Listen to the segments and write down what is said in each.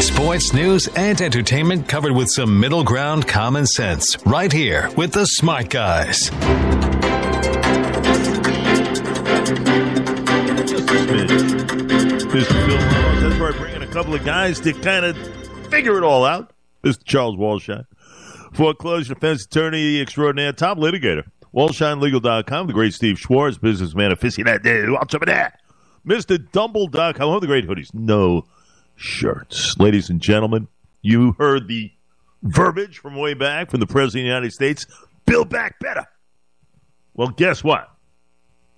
Sports, news, and entertainment covered with some middle ground common sense. Right here with the Smart Guys. Mr. Phil Ramos. That's where I bring in a couple of guys to kind of figure it all out. Mr. Charles Walshine, foreclosure defense attorney extraordinaire, top litigator. WalshineLegal.com, the great Steve Schwartz, businessman aficionado. What's up there? Mr. Dumble.com, one of the great hoodies. No shirts. Ladies and gentlemen, you heard the verbiage from way back from the President of the United States. Build back better. Well, guess what?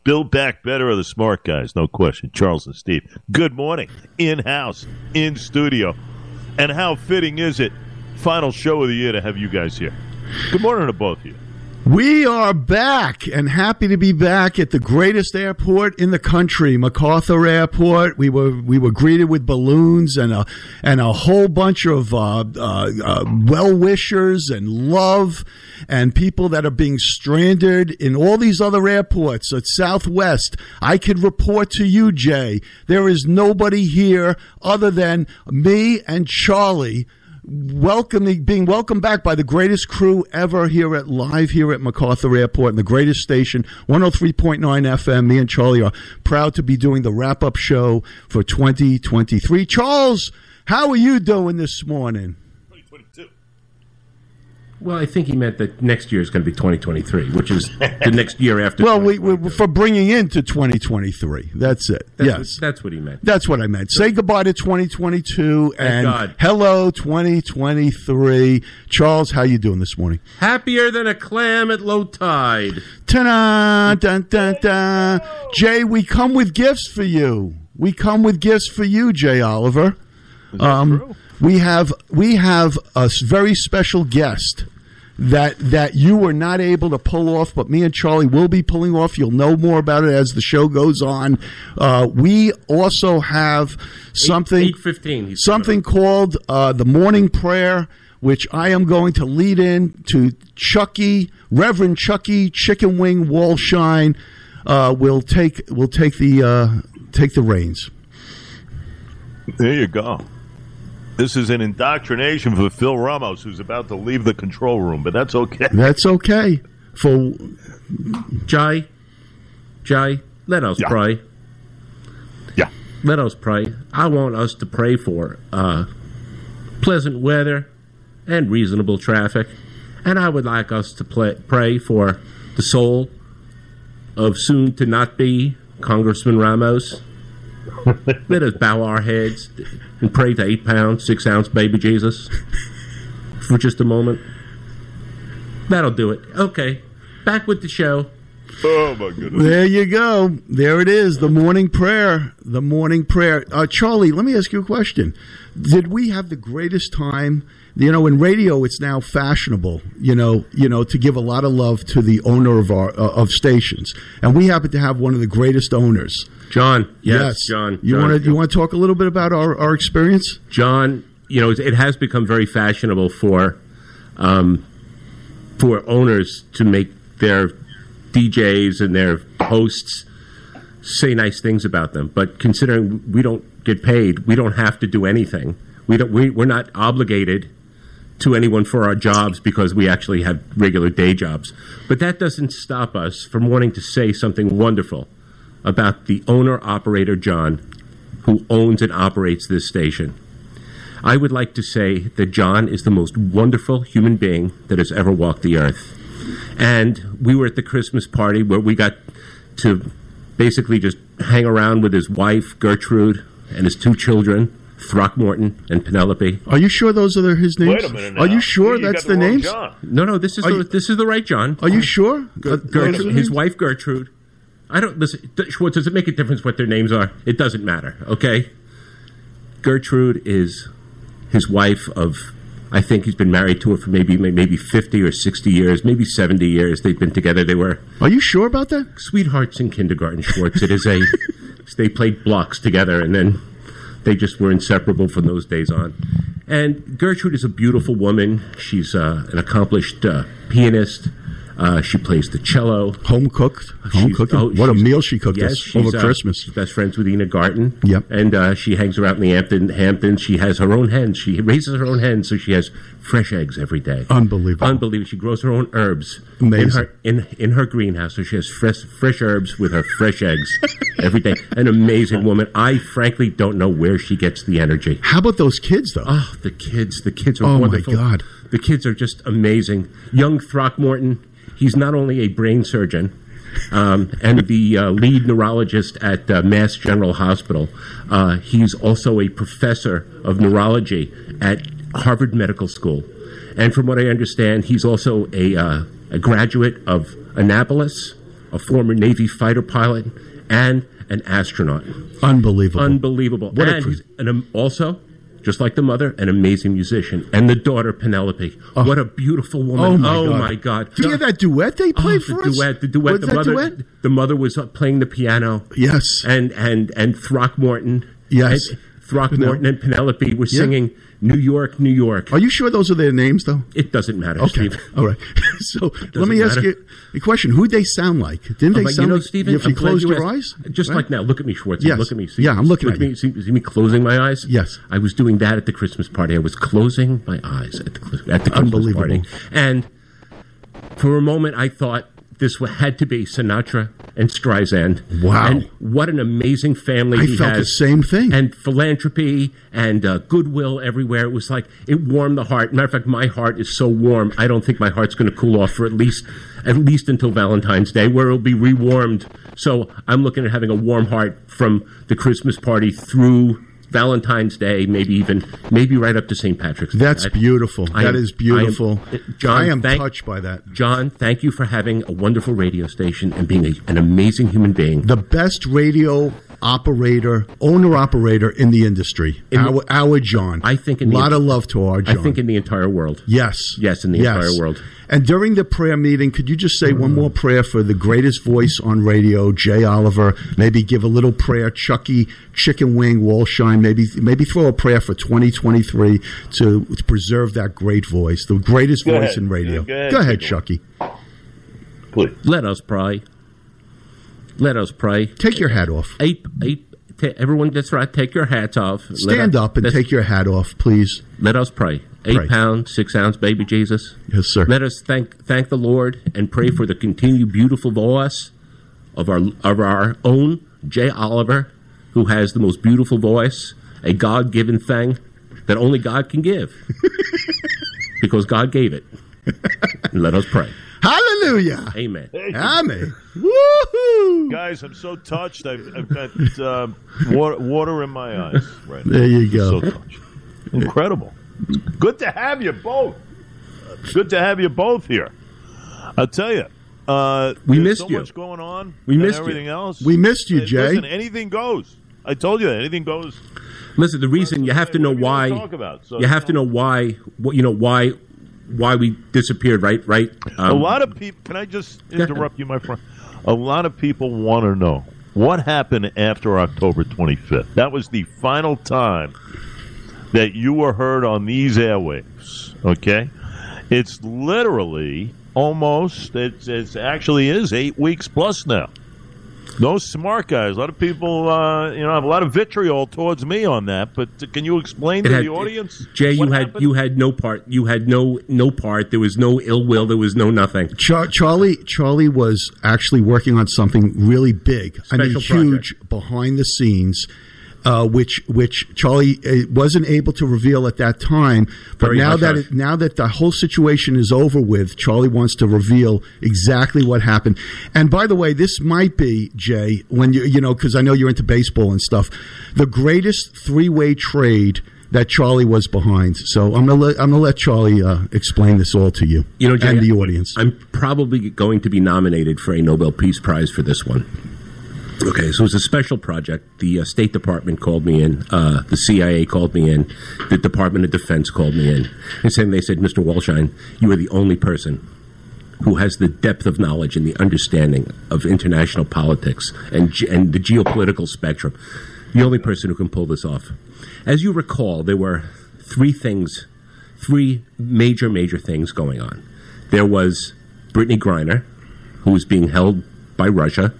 Build back better are the smart guys, no question. Charles and Steve. Good morning. In house, in studio. And how fitting is it? Final show of the year to have you guys here. Good morning to both of you. We are back and happy to be back at the greatest airport in the country, MacArthur Airport. We were we were greeted with balloons and a and a whole bunch of uh, uh, uh, well wishers and love and people that are being stranded in all these other airports at Southwest. I could report to you, Jay, there is nobody here other than me and Charlie welcoming being welcomed back by the greatest crew ever here at live here at MacArthur Airport and the greatest station 103.9 FM me and Charlie are proud to be doing the wrap up show for 2023 Charles how are you doing this morning Well, I think he meant that next year is going to be 2023, which is the next year after. well we, we for bringing into 2023 that's it That's yes what, that's what he meant. That's what I meant. Say goodbye to 2022 and God. hello 2023. Charles, how you doing this morning? Happier than a clam at low tide. Ta-da, dun, dun, dun. Jay, we come with gifts for you. We come with gifts for you, Jay Oliver. Um, we have we have a s- very special guest that that you were not able to pull off, but me and Charlie will be pulling off. You'll know more about it as the show goes on. Uh, we also have something Eight fifteen. He's something called uh, the morning prayer, which I am going to lead in to Chucky, Reverend Chucky Chicken Wing Walshine. Uh, will take will take the uh, take the reins. There you go. This is an indoctrination for Phil Ramos, who's about to leave the control room, but that's okay. That's okay. For Jay, Jay, let us Yeah. pray. Yeah. Let us pray. I want us to pray for uh, pleasant weather and reasonable traffic, and I would like us to play, pray for the soul of soon to not be Congressman Ramos. Let us bow our heads and pray to eight pound, six ounce baby Jesus for just a moment. That'll do it. Okay, back with the show. Oh, my goodness. there you go. There it is. The morning prayer. The morning prayer. Uh, Charlie, let me ask you a question. Did we have the greatest time? You know, in radio, it's now fashionable. You know, you know, to give a lot of love to the owner of our uh, of stations, and we happen to have one of the greatest owners. John, yes, John. You want to you want to talk a little bit about our, our experience? John, you know, it has become very fashionable for um, for owners to make their DJs and their hosts say nice things about them. But considering we don't get paid, we don't have to do anything. We don't. We, we're not obligated to anyone for our jobs because we actually have regular day jobs. But that doesn't stop us from wanting to say something wonderful about the owner operator John, who owns and operates this station. I would like to say that John is the most wonderful human being that has ever walked the earth. And we were at the Christmas party where we got to basically just hang around with his wife, Gertrude, and his two children, Throckmorton and Penelope. Are you sure those are his names? Wait a minute. Are you sure You that's the the, wrong names? John. No, no, this is Are the, you- this is the right John. Are you sure? Gert- those are the his wife Gertrude. I don't listen. Schwartz, does it make a difference what their names are? It doesn't matter. Okay. Gertrude is his wife of. I think he's been married to her for maybe maybe fifty or sixty years, maybe seventy years. They've been together. They were Are you sure about that? sweethearts in kindergarten. Schwartz. It is a. they played blocks together, and then they just were inseparable from those days on. And Gertrude is a beautiful woman. She's uh, an accomplished uh, pianist. Uh, she plays the cello. Home cooked, home cooking. oh, what a meal she cooked yes, us over uh, Christmas. she's best friends with Ina Garten. Yep. And uh, she hangs around in the Hampton, Hamptons. She has her own hens. She raises her own hens, so she has fresh eggs every day. Unbelievable. Unbelievable. She grows her own herbs Amazing. in her in in her greenhouse, so she has fresh fresh herbs with her fresh eggs every day. An amazing woman. I frankly don't know where she gets the energy. How about those kids though? Oh, the kids! The kids are Oh, my. God. The kids are just amazing. Young Throckmorton, he's not only a brain surgeon um, and the uh, lead neurologist at uh, Mass General Hospital, uh, he's also a professor of neurology at Harvard Medical School. And from what I understand, he's also a, uh, a graduate of Annapolis, a former Navy fighter pilot, and an astronaut. Unbelievable. Unbelievable. What a and cr- he's an, um, also, just like the mother, an amazing musician. And the daughter, Penelope. What a beautiful woman. Oh my god! my God. Did you hear that duet they Oh, played the for us? duet, the duet, the mother, duet? the mother was uh, playing the piano, Yes. and and and Throckmorton, Yes. and Throckmorton and Penelope were Yeah. singing "New York, New York." Are you sure those are their names though? It doesn't matter, Okay. Steve. All right. so let me ask you a question. Who'd they sound like? Didn't they But sound you know, like Stephen, if you I'm glad closed you your eyes? Just Right? like now, look at me, Schwartz. Yes. Look at me. Yeah, I'm looking look at me. you. See, see me closing my eyes? Yes. I was doing that at the Christmas party. I was closing my eyes at the at the Christmas party, and for a moment, I thought this had to be Sinatra and Streisand. Wow. And what an amazing family I he felt the same thing. And philanthropy and uh, goodwill everywhere. It was like it warmed the heart. Matter of fact, my heart is so warm. I don't think my heart's going to cool off for at least at least until Valentine's Day, where it'll be rewarmed. So I'm looking at having a warm heart from the Christmas party through Valentine's Day, maybe even maybe right up to St. Patrick's. Day. That's I- beautiful. I That am- is beautiful. I am- uh, John, I am thank- touched by that. John, thank you for having a wonderful radio station and being a, an amazing human being. The best radio operator, owner operator in the industry. In the- our, our John. I think in a the- lot of love to our John. I think in the entire world. Yes. Yes, in the entire world. And during the prayer meeting, could you just say one mm. more prayer for the greatest voice on radio, Jay Oliver? Maybe give a little prayer, Chucky Chicken Wing Walshine. Maybe maybe throw a prayer for 2023 to, to preserve that great voice, the greatest Go voice ahead. in radio. Go ahead, Go ahead, Chucky. Please. Let us pray. Let us pray. Take your hat off. Eight, eight. ta everyone, that's right. Take your hats off. Stand us- up and take your hat off, please. Let us pray. Eight Pray. pound, six ounce baby Jesus. Yes, sir. Let us thank thank the Lord and pray for the continued beautiful voice of our of our own Jay Oliver, who has the most beautiful voice, a God given thing that only God can give, because God gave it. Let us pray. Hallelujah. Amen. Amen. Woohoo. Guys, I'm so touched. I've, I've got um, water, water in my eyes right now. There you go. So touched. Incredible. Good to have you both. Good to have you both here. I'll tell you. Uh, We there's missed so you. much going on. We and missed you. everything else. We missed you, Jay. Listen, anything goes. I told you that anything goes. Listen, the reason you have to know why talk about. So, you have to know why what you know why why we disappeared, right? Right. A Um, lot of people. Can I just interrupt you, my friend? A lot of people want to know what happened after October 25th. That was the final time that you were heard on these airwaves. Okay, it's literally almost. It's, it's actually is eight weeks plus now. Those smart guys. A lot of people, uh, you know, have a lot of vitriol towards me on that. But can you explain It to had- the audience, Jay, what you had you had no part. You had no no part. There was no ill will. There was no nothing. Char- Charlie Charlie was actually working on something really big. I mean, Special huge behind the scenes, uh, which which Charlie uh, wasn't able to reveal at that time. But Very now that it, now that the whole situation is over with, Charlie wants to reveal exactly what happened. And by the way, this might be Jay when you you know because I know you're into baseball and stuff. The greatest three way trade. That Charlie was behind, so I'm gonna let I'm gonna let Charlie uh, explain this all to you, You know, Jay, and the audience. I'm probably going to be nominated for a Nobel Peace Prize for this one. Okay, so it was a special project. The uh, State Department called me in, uh, the CIA called me in, the Department of Defense called me in, and saying they said, "Mr. Walshine, you are the only person who has the depth of knowledge and the understanding of international politics and ge- and the geopolitical spectrum. The only person who can pull this off." As you recall, there were three things, three major major things going on. There was Brittney Griner, who was being held by Russia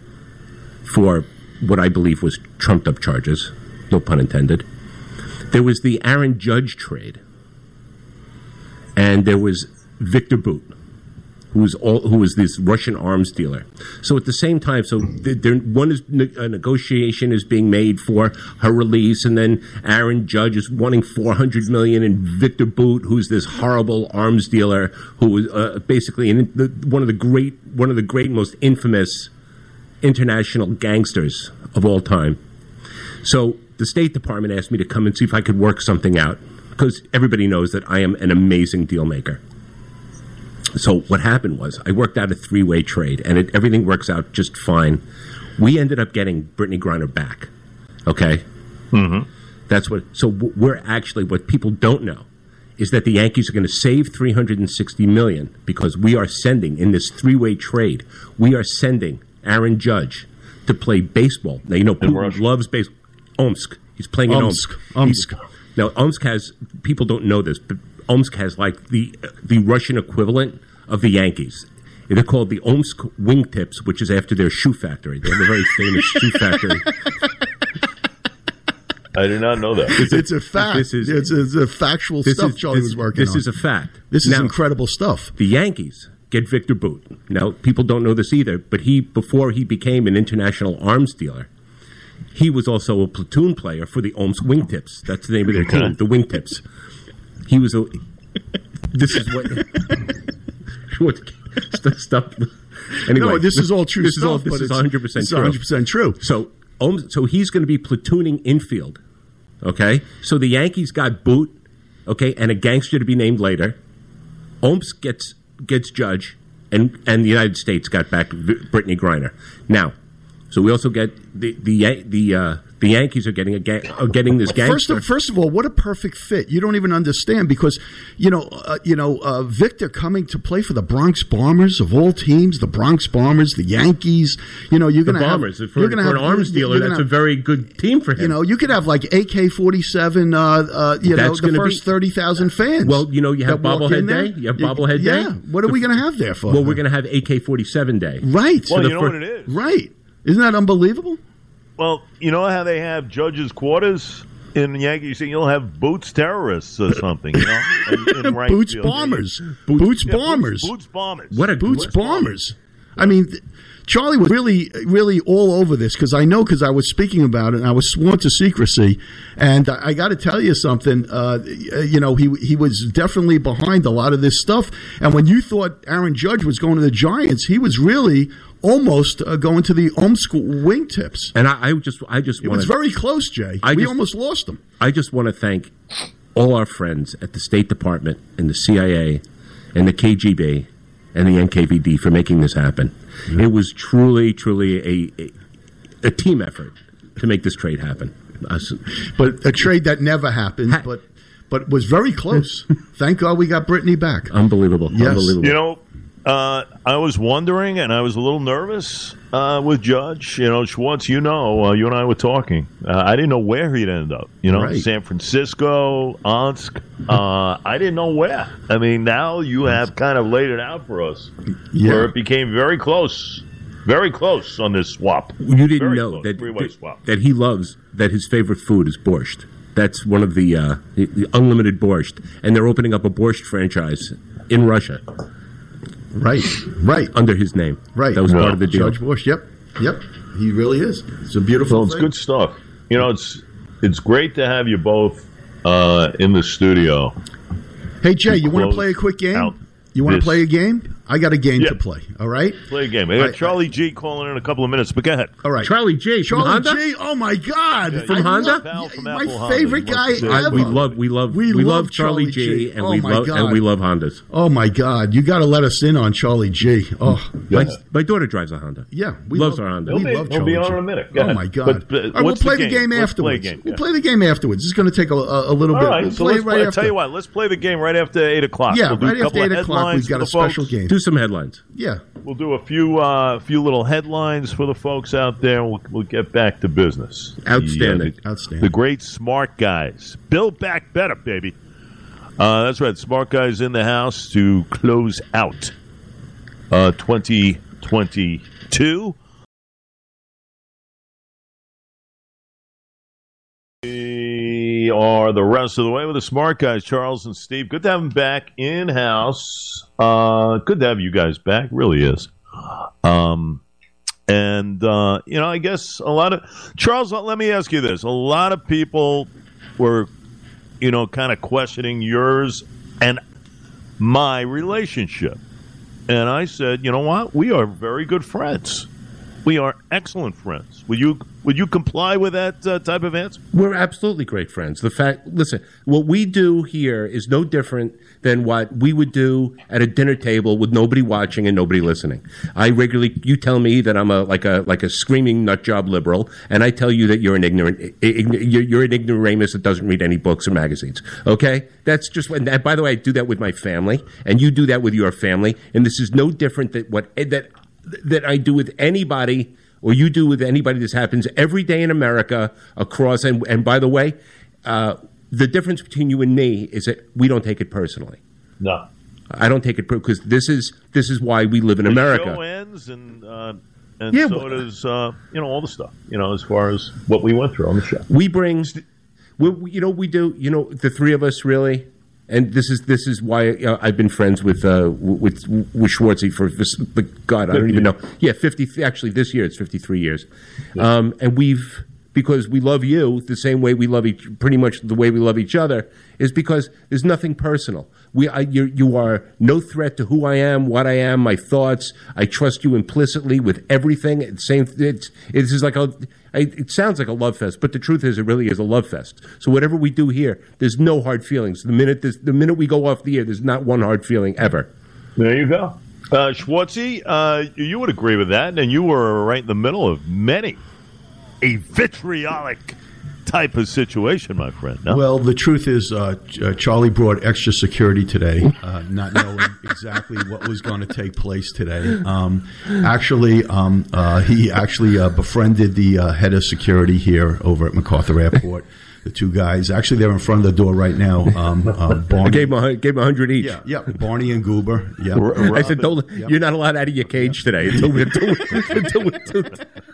for what I believe was trumped up charges, no pun intended. There was the Aaron Judge trade, and there was Victor Bout, who was all, who was this Russian arms dealer. So at the same time, so there, one is a negotiation is being made for her release, and then Aaron Judge is wanting four hundred million, and Victor Bout, who's this horrible arms dealer, who was uh, basically an, the, one of the great one of the great most infamous international gangsters of all time. So the State Department asked me to come and see if I could work something out because everybody knows that I am an amazing deal maker. So what happened was I worked out a three-way trade, and it, everything works out just fine. We ended up getting Brittney Griner back. Okay, mm-hmm. that's what. So we're actually what people don't know is that the Yankees are going to save 360 million because we are sending in this three-way trade. We are sending Aaron Judge to play baseball. Now you know Putin loves baseball. Omsk. He's playing in Omsk. Omsk. Omsk. He's- now Omsk has people don't know this, but Omsk has like the the Russian equivalent of the Yankees. They're called the Omsk Wingtips, which is after their shoe factory. They have a very famous shoe factory. I did not know that. It's a fact. This is- it's, it's a factual This stuff is Charlie this, was working This on. is a fact. this is Now, incredible stuff. The Yankees get Victor Bout. Now, people don't know this either, but he before he became an international arms dealer, he was also a platoon player for the Omsk Wingtips. That's the name of their team, the Wingtips. He was a. This is what. what st- stuff. Anyway, No, this is all true This stuff. is all. This is 100 percent true. 100% true. So, um, so he's going to be platooning infield. Okay, so the Yankees got Bout, okay, and a gangster to be named later. Omsk gets gets Judge, and and the United States got back Brittney Griner. Now, so we also get the the the uh, the Yankees are getting a ga- are getting this First gangster. of, first of all, what a perfect fit! You don't even understand because you know, uh, you know, uh, Victor coming to play for the Bronx Bombers of all teams, the Bronx Bombers, the Yankees. You know, you're going to Bombers have for, you're gonna for an arms dealer. gonna That's a very good team for him. You know, you could have like AK forty seven. Uh, uh, you know, the first be- thirty thousand fans. Well, you know, you have that walk in bobblehead day. You have bobblehead day. Yeah. What are we going to have there for? well, we're going to have AK forty seven day. right. Well, the you know fir- what it is. right. Isn't that unbelievable? Well, you know how they have judges' quarters in Yankee Stadium? You'll have Boots terrorists or something, you know? In, in right Boots field. Bombers. Boots, Yeah, Bombers. Boots, Boots Bombers. What a Boots what- Bombers. I mean, th- Charlie was really, really all over this because I know because I was speaking about it and I was sworn to secrecy. And I, I got to tell you something. Uh, you know, he he was definitely behind a lot of this stuff. And when you thought Aaron Judge was going to the Giants, he was really almost uh, going to the Omsk Wingtips. And I, I just I just It want was very close, Jay. I we just- almost lost him. I just want to thank all our friends at the State Department and the CIA and the KGB and the NKVD for making this happen. It was truly, truly a, a, a team effort to make this trade happen. Us- But a trade that never happened, Ha- but but was very close. Thank God we got Brittney back. unbelievable. Yes. Unbelievable. You know, uh, I was wondering, and I was a little nervous uh, with Judge. You know, Schwartz, you know, uh, you and I were talking. Uh, I didn't know where he'd end up. You know, Right. San Francisco, Omsk. Uh, I didn't know where. I mean, now you have kind of laid it out for us, Yeah. where it became very close, very close on this swap. you didn't Very know close, that, that that he loves that his favorite food is borscht. That's one of the, uh, the, the unlimited borscht, and they're opening up a borscht franchise in Russia Right, right, under his name. right. That was part of the deal. Judge Bush. Yep, yep. He really is. It's a beautiful. Well, it's thing. good stuff. You know, it's it's great to have you both uh, in the studio. Hey Jay, you want to play a quick game? You want to play a game? I got a game Yeah. to play. All right, Play a game. I got Right. Charlie G calling in a couple of minutes, but go ahead. all right. Charlie J. from Charlie Honda? G. Oh my God! From I Honda? love- from my Apple Honda. favorite He guy wants I, ever. we love, we love, We we, love love Charlie, Charlie G, G. and Oh we love, God. and we love Hondas. Oh my God! You got to let us in on Charlie G. Oh, My, my daughter drives a Honda. yeah, we loves love, our Honda. We He'll be- love he'll be on G. in a minute. Go Oh my God! But, we'll play the game? game, Let's play afterwards. We'll play the game afterwards. It's going to take a, a, a little bit. right, We'll so let's right play, I'll after. tell you what. Let's play the game right after eight o'clock. Yeah, we'll do right a couple after eight of o'clock, headlines we've got a special game. Do some headlines. Yeah, We'll do a few, uh, few little headlines for the folks out there. We'll, we'll get back to business. Outstanding. The, uh, Outstanding. The great smart guys. Build back better, baby. Uh, that's right. Smart guys in the house to close out uh, 2022. Are the rest of the way with the smart guys, Charles and Steve. Good to have them back in house. Uh, good to have you guys back. Really is. Um, and uh, you know, I guess a lot of Charles. Let me ask you this: a lot of people were, you know, kind of questioning yours and my relationship, and I said, you know what? We are very good friends. We are excellent friends. Would you would you comply with that uh, type of answer? We're absolutely great friends. The fact, listen, what we do here is no different than what we would do at a dinner table with nobody watching and nobody listening. I regularly, you tell me that I'm a like a like a screaming nut job liberal, and I tell you that you're an ignorant you're, you're an ignoramus that doesn't read any books or magazines. Okay, that's just. And by the way, I do that with my family, and you do that with your family, and this is no different than what that that I do with anybody or you do with anybody. This happens every day in America across. And, and by the way, uh, the difference between you and me is that we don't take it personally. No, I don't take it because this is this is why we live in the America. show ends, and uh, and Yeah, so but- does uh, you know all the stuff. You know, as far as what we went through on the show. we bring we- you know we do you know the three of us really and this is this is why uh, I've been friends with uh, with with Schwartzy for, for God I don't even know. Yeah fifty actually this year it's fifty three years um, and we've because we love you the same way we love each pretty much the way we love each other is because there's nothing personal we I, you you are no threat to who I am what I am my thoughts I trust you implicitly with everything It's same it's it's like a it sounds like a love fest, but the truth is, it really is a love fest. So whatever we do here, there's no hard feelings. The minute this, the minute we go off the air, there's not one hard feeling ever. There you go. Uh, Schwartzy, uh, you would agree with that, and you were right in the middle of many a vitriolic type of situation, my friend. No? Well, the truth is, uh, uh, Charlie brought extra security today, uh, not knowing exactly what was going to take place today. Um, actually, um, uh, he actually uh, befriended the uh, head of security here over at MacArthur Airport. The two guys, actually, they're in front of the door right now. Um, I Barney, gave him a, gave him a hundred each. yeah, yeah, Barney and Goober. Yeah, I said, "Don't. You're not allowed out of your cage today until we until we, until we, until,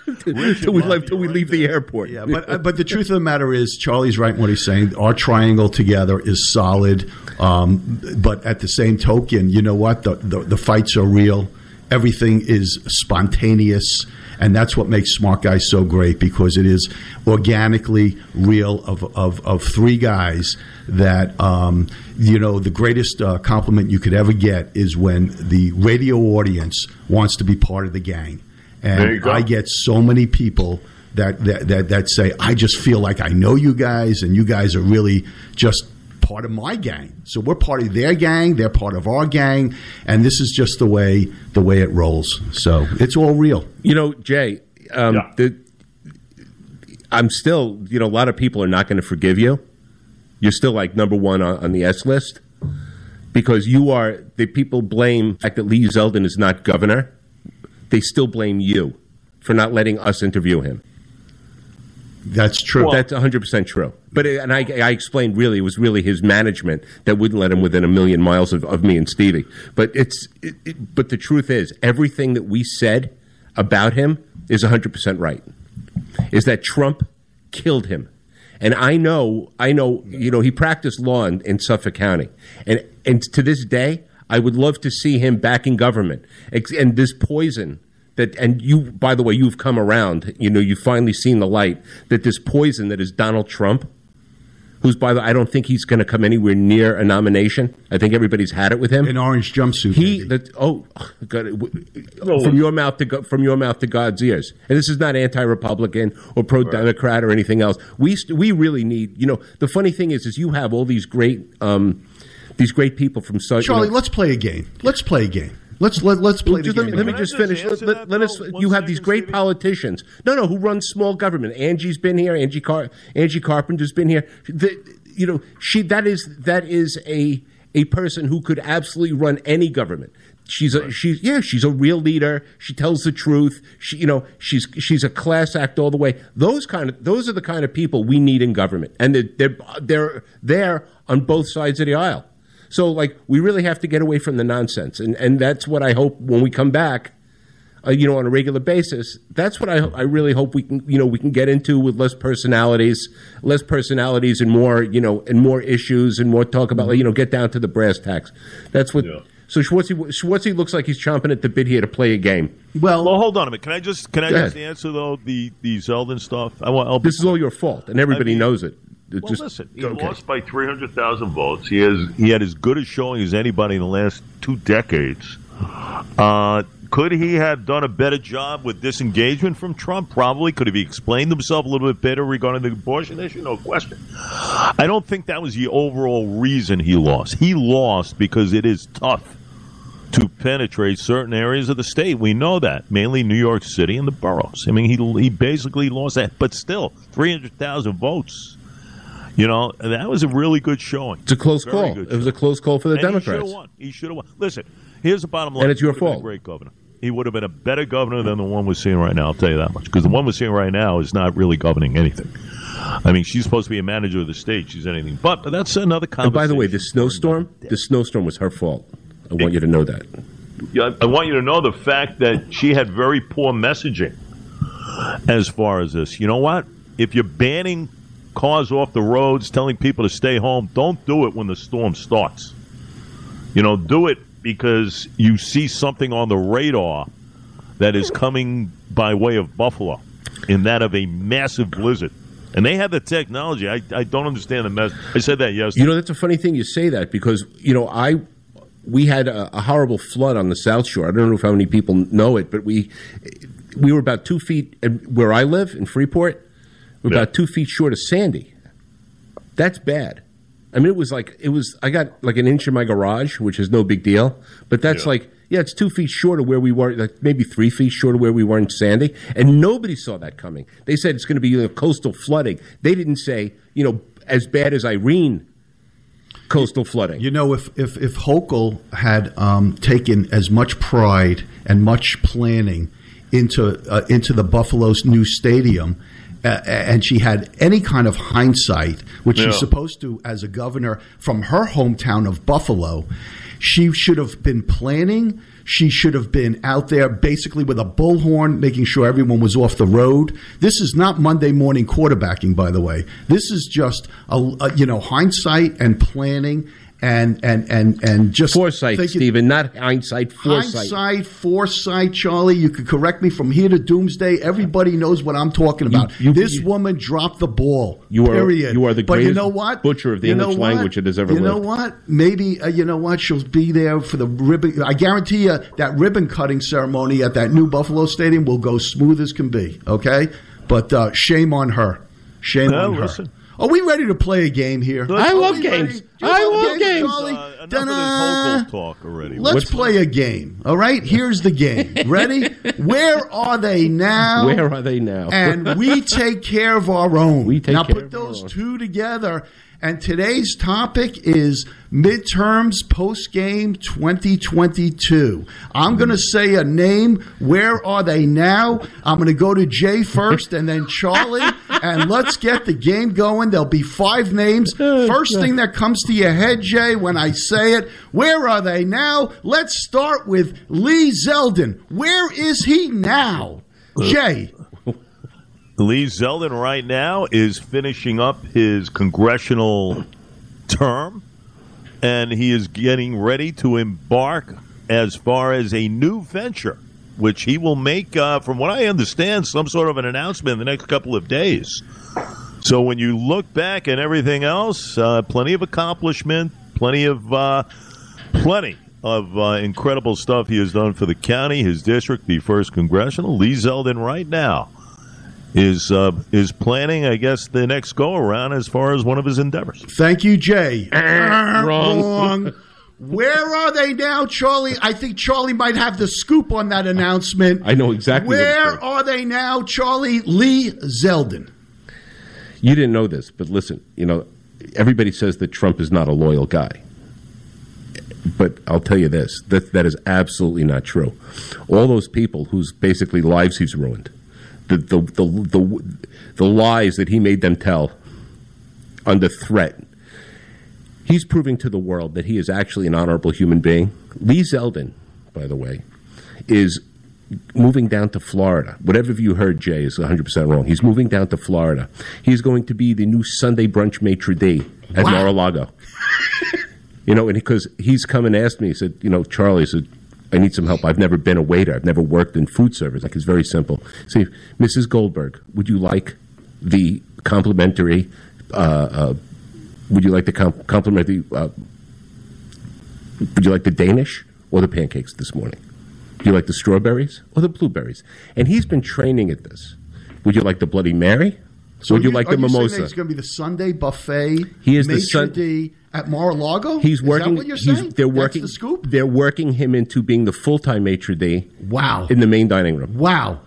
until we, leave, until we leave the airport." Yeah, but but the truth of the matter is, Charlie's right in what he's saying. Our triangle together is solid, um, but at the same token, you know what? The, the the fights are real. Everything is spontaneous, and that's what makes Smart Guys so great because it is organically real. Of of, of three guys that um, you know the greatest uh, compliment you could ever get is when the radio audience wants to be part of the gang, There you and go. I get so many people that, that that that say I just feel like I know you guys and you guys are really just part of my gang. So we're part of their gang, they're part of our gang, and this is just the way the way it rolls. So it's all real. You know, Jay, um, Yeah. the, I'm still, you know, a lot of people are not going to forgive you. You're still like number one on, on the S list because you are, the people blame the fact that Lee Zeldin is not governor. They still blame you for not letting us interview him. That's true. That's 100% true. But it, and I, I explained really it was really his management that wouldn't let him within a million miles of, of me and Stevie. But it's it, it, but the truth is everything that we said about him is 100% right. Is that Trump killed him. And I know I know you know he practiced law in, in Suffolk County. And and to this day I would love to see him back in government. And this poison that and you by the way you've come around you know you've finally seen the light that this poison that is donald trump who's by the i don't think he's going to come anywhere near a nomination i think everybody's had it with him An orange jumpsuit. he that oh God, w- from your mouth to go, from your mouth to God's ears. And this is not anti-Republican or pro-Democrat or anything else. We st- we really need you know the funny thing is is you have all these great um, these great people from such Charlie, you know, let's play a game. Let's play a game. Let's let, let's play just the let me, game. let me just just finish. Let, let, let us. You have these great politicians. No, no, who run small government. Angie's been here. Angie Car- Angie Carpenter's been here. The, you know, she that is that is a a person who could absolutely run any government. She's a she's yeah she's a real leader. She tells the truth. She you know she's she's a class act all the way. Those kind of those are the kind of people we need in government, and they're they're they're there on both sides of the aisle. So like we really have to get away from the nonsense, and and that's what I hope when we come back. Uh, you know, on a regular basis. That's what I, I really hope we can, you know, we can get into with less personalities, less personalities, and more, you know, and more issues, and more talk about, you know, get down to the brass tacks. That's what. Yeah. So Schwartzy, Schwartzy looks like he's chomping at the bit here to play a game. Well, Well, hold on a minute. Can I just can I just ahead. answer though the the Zeldin stuff? I want. I'll, This is all your fault, and everybody I mean- knows it. It Well, just- listen, he okay. lost by 300,000 votes. He has he had as good a showing as anybody in the last two decades. Uh, could he have done a better job with disengagement from Trump? Probably. Could he have he explained himself a little bit better regarding the abortion issue? No question. I don't think that was the overall reason he lost. He lost because it is tough to penetrate certain areas of the state. We know that, mainly New York City and the boroughs. I mean, he he basically lost that, but still, 300,000 votes. You know, that was a really good showing. It's a close Very call. It was a close call for the And He should Democrats. have won. He should have won. Listen, here's the bottom line. And it's your He would've been fault. A great governor. He would have been a better governor than the one we're seeing right now. I'll tell you that much. Because the one we're seeing right now is not really governing anything. I mean, she's supposed to be a manager of the state. She's anything but. But that's another conversation. And by the way, the snowstorm, the snowstorm was her fault. I want you to know that. I want you to know the fact that she had very poor messaging as far as this. You know what? If you're banning cars off the roads, telling people to stay home, don't do it when the storm starts. You know, do it because you see something on the radar that is coming by way of Buffalo, in that of a massive blizzard. And they have the technology. I, I don't understand the mess. I said that yesterday. You know, that's a funny thing you say that because you know I we had a, a horrible flood on the South Shore. I don't know if how many people know it, but we we were about two feet where I live in Freeport. We're Yeah. about two feet short of Sandy. That's bad. I mean, it was like it was. I got like an inch in my garage, which is no big deal. But that's Yeah. like yeah, it's two feet short of where we were, like maybe three feet short of where we were in Sandy, and nobody saw that coming. They said it's going to be you know, coastal flooding. They didn't say you know as bad as Irene coastal flooding. You know, if if if Hochul had um, taken as much pride and much planning into uh, into the Buffalo's new stadium, uh, and she had any kind of hindsight, which Yeah. she's supposed to as a governor from her hometown of Buffalo, she should have been planning. She should have been out there basically with a bullhorn, making sure everyone was off the road. This is not Monday morning quarterbacking, by the way. This is just a, a you know hindsight and planning and and and and just foresight, thinking- Stephen, not hindsight. Foresight. Hindsight, foresight, Charlie. You could correct me from here to doomsday. Everybody knows what I'm talking about. you- this you- woman dropped the ball. You are- period. you are the but you greatest know what? butcher of the You English language that has ever You know what? Maybe uh, you know what? She'll be there for the ribbon. I guarantee you that ribbon cutting ceremony at that new Buffalo Stadium will go smooth as can be. Okay, but uh, shame on her. Shame Well, on her. listen. Are we ready to play a game here? I love games. ready? Do you I love games. Uh, enough of this Hochul talk already. Let's What's- play a game. All right, here's the game. Ready? Where are they now? Where are they now? and we take care of our own. We take now care put of our those own. two together. And today's topic is midterms post game 2022. I'm going to say a name. Where are they now? I'm going to go to Jay first and then Charlie. and let's get the game going. There'll be five names. First thing that comes to your head, Jay, when I say it. Where are they now? Let's start with Lee Zeldin. Where is he now? Jay. Lee Zeldin right now is finishing up his congressional term, and he is getting ready to embark as far as a new venture, which he will make, uh, from what I understand, some sort of an announcement in the next couple of days. So when you look back at everything else, uh, plenty of accomplishment, plenty of uh, plenty of uh, incredible stuff he has done for the county, his district, the first congressional. Lee Zeldin right now is uh, is planning, I guess, the next go around as far as one of his endeavors. Thank you, Jay. wrong. Wrong. Where are they now, Charlie? I think Charlie might have the scoop on that announcement. I know exactly Where doing. are they now, Charlie Lee Zeldin? You didn't know this, but listen, you know, everybody says that Trump is not a loyal guy. But I'll tell you this that, that is absolutely not true. All those people whose basically lives he's ruined, the, the, the, the, the lies that he made them tell under threat, He's proving to the world that he is actually an honorable human being. Lee Zeldin, by the way, is moving down to Florida. Whatever you heard, Jay, is 100% wrong. He's moving down to Florida. He's going to be the new Sunday brunch maitre d' at Wow. Mar-a-Lago. you know, and because he's come and asked me, he said, you know, Charlie, said, I need some help. I've never been a waiter. I've never worked in food service. Like, it's very simple. See, Mrs. Goldberg, would you like the complimentary, uh, uh, would you like the com- complimentary, uh, would you like the Danish or the pancakes this morning? Do you like the strawberries or the blueberries? And he's been training at this. Would you like the Bloody Mary? So would you you- like are the you saying that mimosa? It's going to be the Sunday buffet. He is the maitre Sun- d' at Mar-a-Lago. He's working. Is that what you're he's, saying? they're That's working. the scoop. They're working him into being the full time maitre d' Wow. in the main dining room. Wow.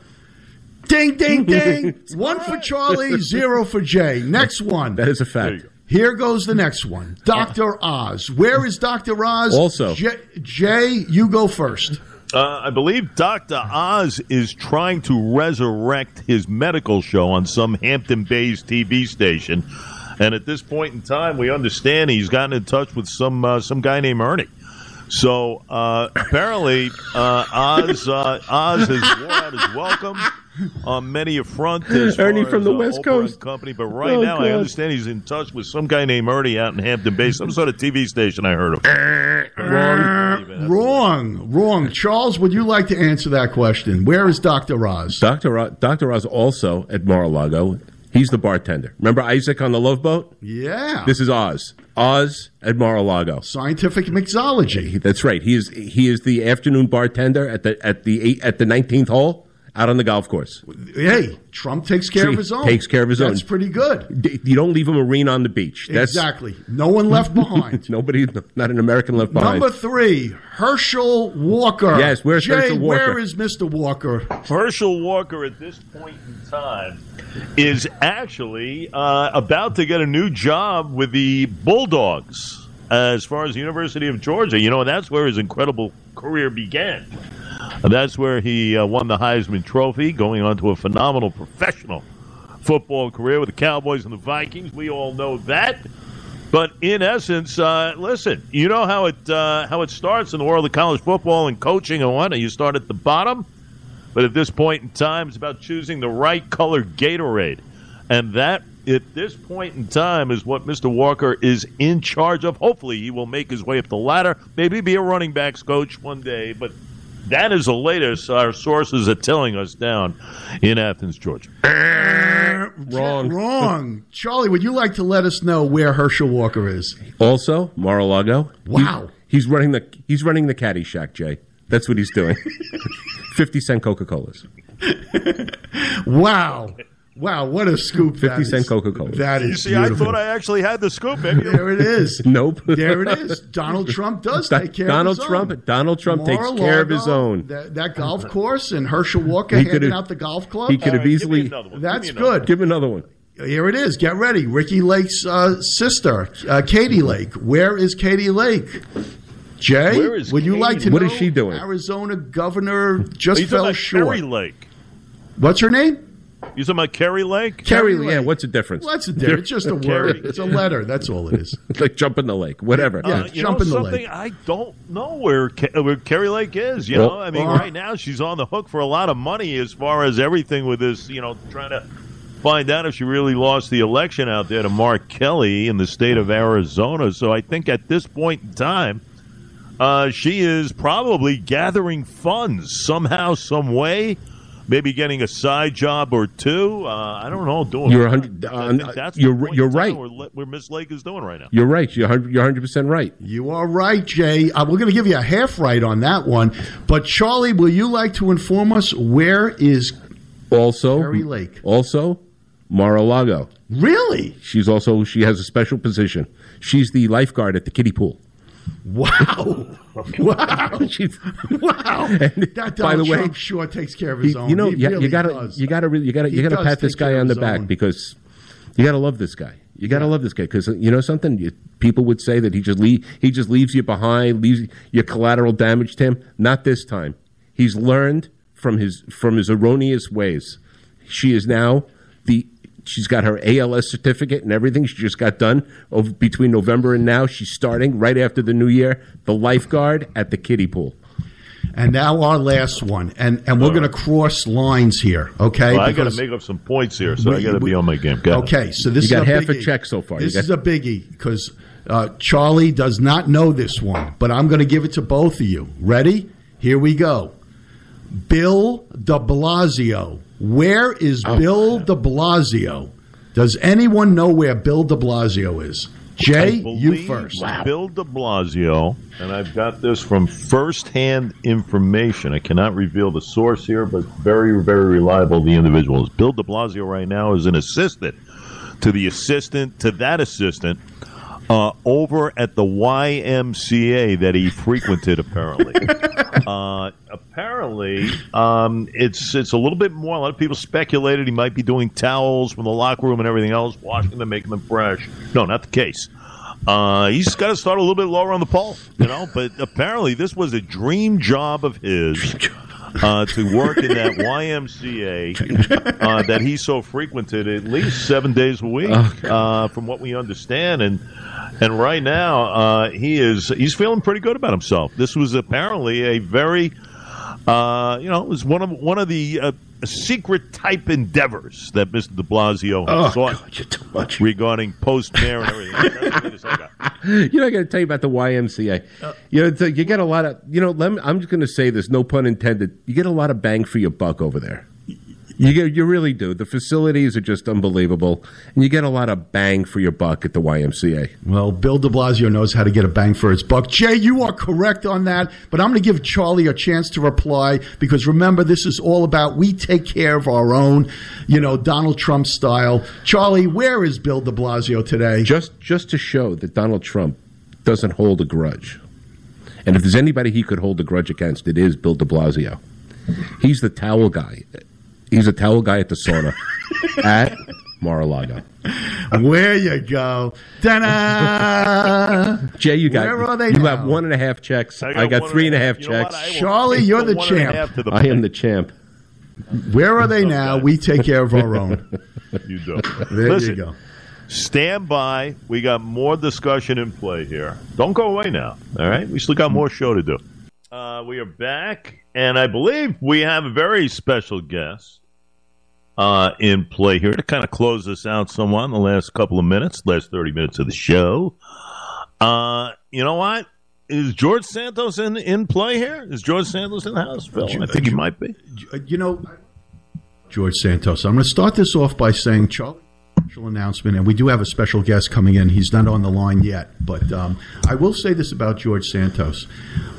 Ding, ding, ding. one for Charlie, zero for Jay. Next one. That is a There you fact. go. Here goes the next one. Dr. Oz. Where is Dr. Oz? Also- Jay, Jay you go first. Uh, I believe Dr. Oz is trying to resurrect his medical show on some Hampton Bays TV station. And at this point in time, we understand he's gotten in touch with some uh, some guy named Ernie. So uh, apparently, uh, Oz uh, Oz has worn out his welcome on many a front. As Ernie far from as, the uh, West Oprah Coast. Company, but right Oh, now I understand he's in touch with some guy named Ernie out in Hampton Bays, some sort of TV station I heard of. Wrong. Wrong. Charles, would you like to answer that question? Where is Dr. Oz? Dr. Oz, Dr. Oz also at Mar-a-Lago. He's the bartender. Remember Isaac on the Love Boat? Yeah. This is Oz. Oz at Mar-a-Lago. Scientific mixology. That's right. He is he is the afternoon bartender at the at the eight, at the nineteenth hole out on the golf course. Hey, Trump takes care See, of his own. takes care of his That's own. That's pretty good. You don't leave a marine on the beach. That's exactly. No one left behind. nobody, not an American left behind. Number three, Herschel Walker. Yes, where's Jay, Herschel Walker? Where is Mr. Walker? Herschel Walker at this point in time is actually uh, about to get a new job with the Bulldogs as far as the University of Georgia. You know, that's where his incredible career began. That's where he uh, won the Heisman Trophy, going on to a phenomenal professional football career with the Cowboys and the Vikings. We all know that. But in essence, uh, listen, you know how it uh, how it starts in the world of college football and coaching and whatnot. You start at the bottom, but at this point in time, it's about choosing the right color Gatorade, and that at this point in time is what Mr. Walker is in charge of. Hopefully, he will make his way up the ladder, maybe be a running backs coach one day, but. That is the latest our sources are telling us down in Athens, Georgia. Wrong. Wrong. Charlie, would you like to let us know where Herschel Walker is? Also, Mar-a-Lago. Wow. He's, he's running the he's running the caddy shack, Jay. That's what he's doing. Fifty cent Coca Colas. Wow. Wow, what a scoop. 50 that is. cent Coca-Cola. That is You see, I thought I actually had the scoop. Maybe there it is. Nope. There it is. Donald Trump does take care Donald of his Trump. own. Donald Trump takes care of his own. That, that golf course and Herschel Walker He handing out the golf club. He could have All right, give me easily. another one. That's Give me another good. Give another one. Here it is. Get ready. Ricki Lake's uh, sister, uh, Katie Lake. Where is Katie Lake? Jay, Where is would you like to Lake? What know? is she doing? Arizona governor Are just you talking fell about short. Kari Lake? What's her name? You talking about Kari Lake? Kari yeah, Lake. what's the difference? Well, that's a difference. It's just a Kari. word. It's a letter. That's all it is. like jump in the lake, whatever. Yeah. Uh, you jump know in the something? lake. I don't know where Ke- where Kari Lake is. You Well- know, I mean, Well- right now she's on the hook for a lot of money as far as everything with this. You know, trying to find out if she really lost the election out there to Mark Kelly in the state of Arizona. So I think at this point in time, uh, she is probably gathering funds somehow, some way. Maybe getting a side job or two. Uh, I don't know. Doing You're a hundred- I uh, that's you're- point you're right. Where, where Miss Lake is doing right now. You're right. You're 100, you're 100% right. You are right, Jay. Uh, we're going to give you a half right on that one. But Charlie, will you like to inform us where is Also, Kari Lake. Also, Mar-a-Lago. really? She's also she has a special position. She's the lifeguard at the kiddie pool. Wow! wow! She's, Wow! And That Donald by the way, Trump sure takes care of his he- own. you know, He you, really you gotta, does. you gotta, really, you gotta, you gotta pat this guy on the back own. because you gotta love this guy. You gotta love this guy because uh, you know something. You, people would say that he just leave, he just leaves you behind, leaves your collateral damage to him. Not this time. He's learned from his from his erroneous ways. She is now the she's got her ALS certificate and everything. She just got done over, between November and now. She's starting right after the new year, the lifeguard at the kiddie pool. And now our last one, and and we're going to cross lines here, okay? Well, I got to make up some points here, so I got to be on my game. Go ahead. Okay, so this You is got a half a biggie. check so far. This got- is a biggie because uh, Charlie does not know this one, but I'm going to give it to both of you. Ready? Here we go. Bill De Blasio. Where is Oh. Bill De Blasio? Does anyone know where Bill De Blasio is? Jay, you first. Bill de Blasio, and I've got this from first-hand information. I cannot reveal the source here, but very, very reliable. The individual is Bill de Blasio. Right now is an assistant to the assistant to that assistant uh, over at the YMCA that he frequented. Apparently, uh, apparently, um, it's it's a little bit more. A lot of people speculated he might be doing towels from the locker room and everything else, washing them, making them fresh. No, not the case. Uh, he's got to start a little bit lower on the pole, you know. But apparently, this was a dream job of his uh, to work in that YMCA uh, that he so frequented at least seven days a week, uh, from what we understand. And and right now, uh, he is he's feeling pretty good about himself. This was apparently a very, uh, you know, it was one of one of the uh, secret type endeavors that Mr. De Blasio has Oh, sought God, you're too much. regarding post mayor and everything. That's the latest I got. You know, I got to tell you about the YMCA. you know, you get a lot of. You know, let me, I'm just going to say this, no pun intended. You get a lot of bang for your buck over there. You get, you really do. The facilities are just unbelievable, and you get a lot of bang for your buck at the YMCA. Well, Bill de Blasio knows how to get a bang for his buck. Jay, you are correct on that, but I'm going to give Charlie a chance to reply because remember, this is all about we take care of our own, you know, Donald Trump style. Charlie, where is Bill de Blasio today? Just just to show that Donald Trump doesn't hold a grudge, and if there's anybody he could hold a grudge against, it is Bill De Blasio. He's the towel guy. He's a towel guy at the sauna at Mar-a-Lago. Where you go. Ta-da! Jay, you got Where are they you now? have one and a half checks. I got, one three and a and half You know checks. I will Charlie, take you're the one and a champ. half to the I am the champ. Where are they now? We take care of our own. You do. There Listen, you go. stand by. We got more discussion in play here. Don't go away now. All right, we still got more show to do. Uh, we are back, and I believe we have a very special guest uh, in play here to kind of close this out somewhat in the last couple of minutes, last thirty minutes of the show. Uh, you know what? Is George Santos in in play here? Is George Santos in the house, Phil? I think he might be. You know, George Santos. I'm going to start this off by saying, Charlie, special announcement, and we do have a special guest coming in. He's not on the line yet, but um, I will say this about George Santos.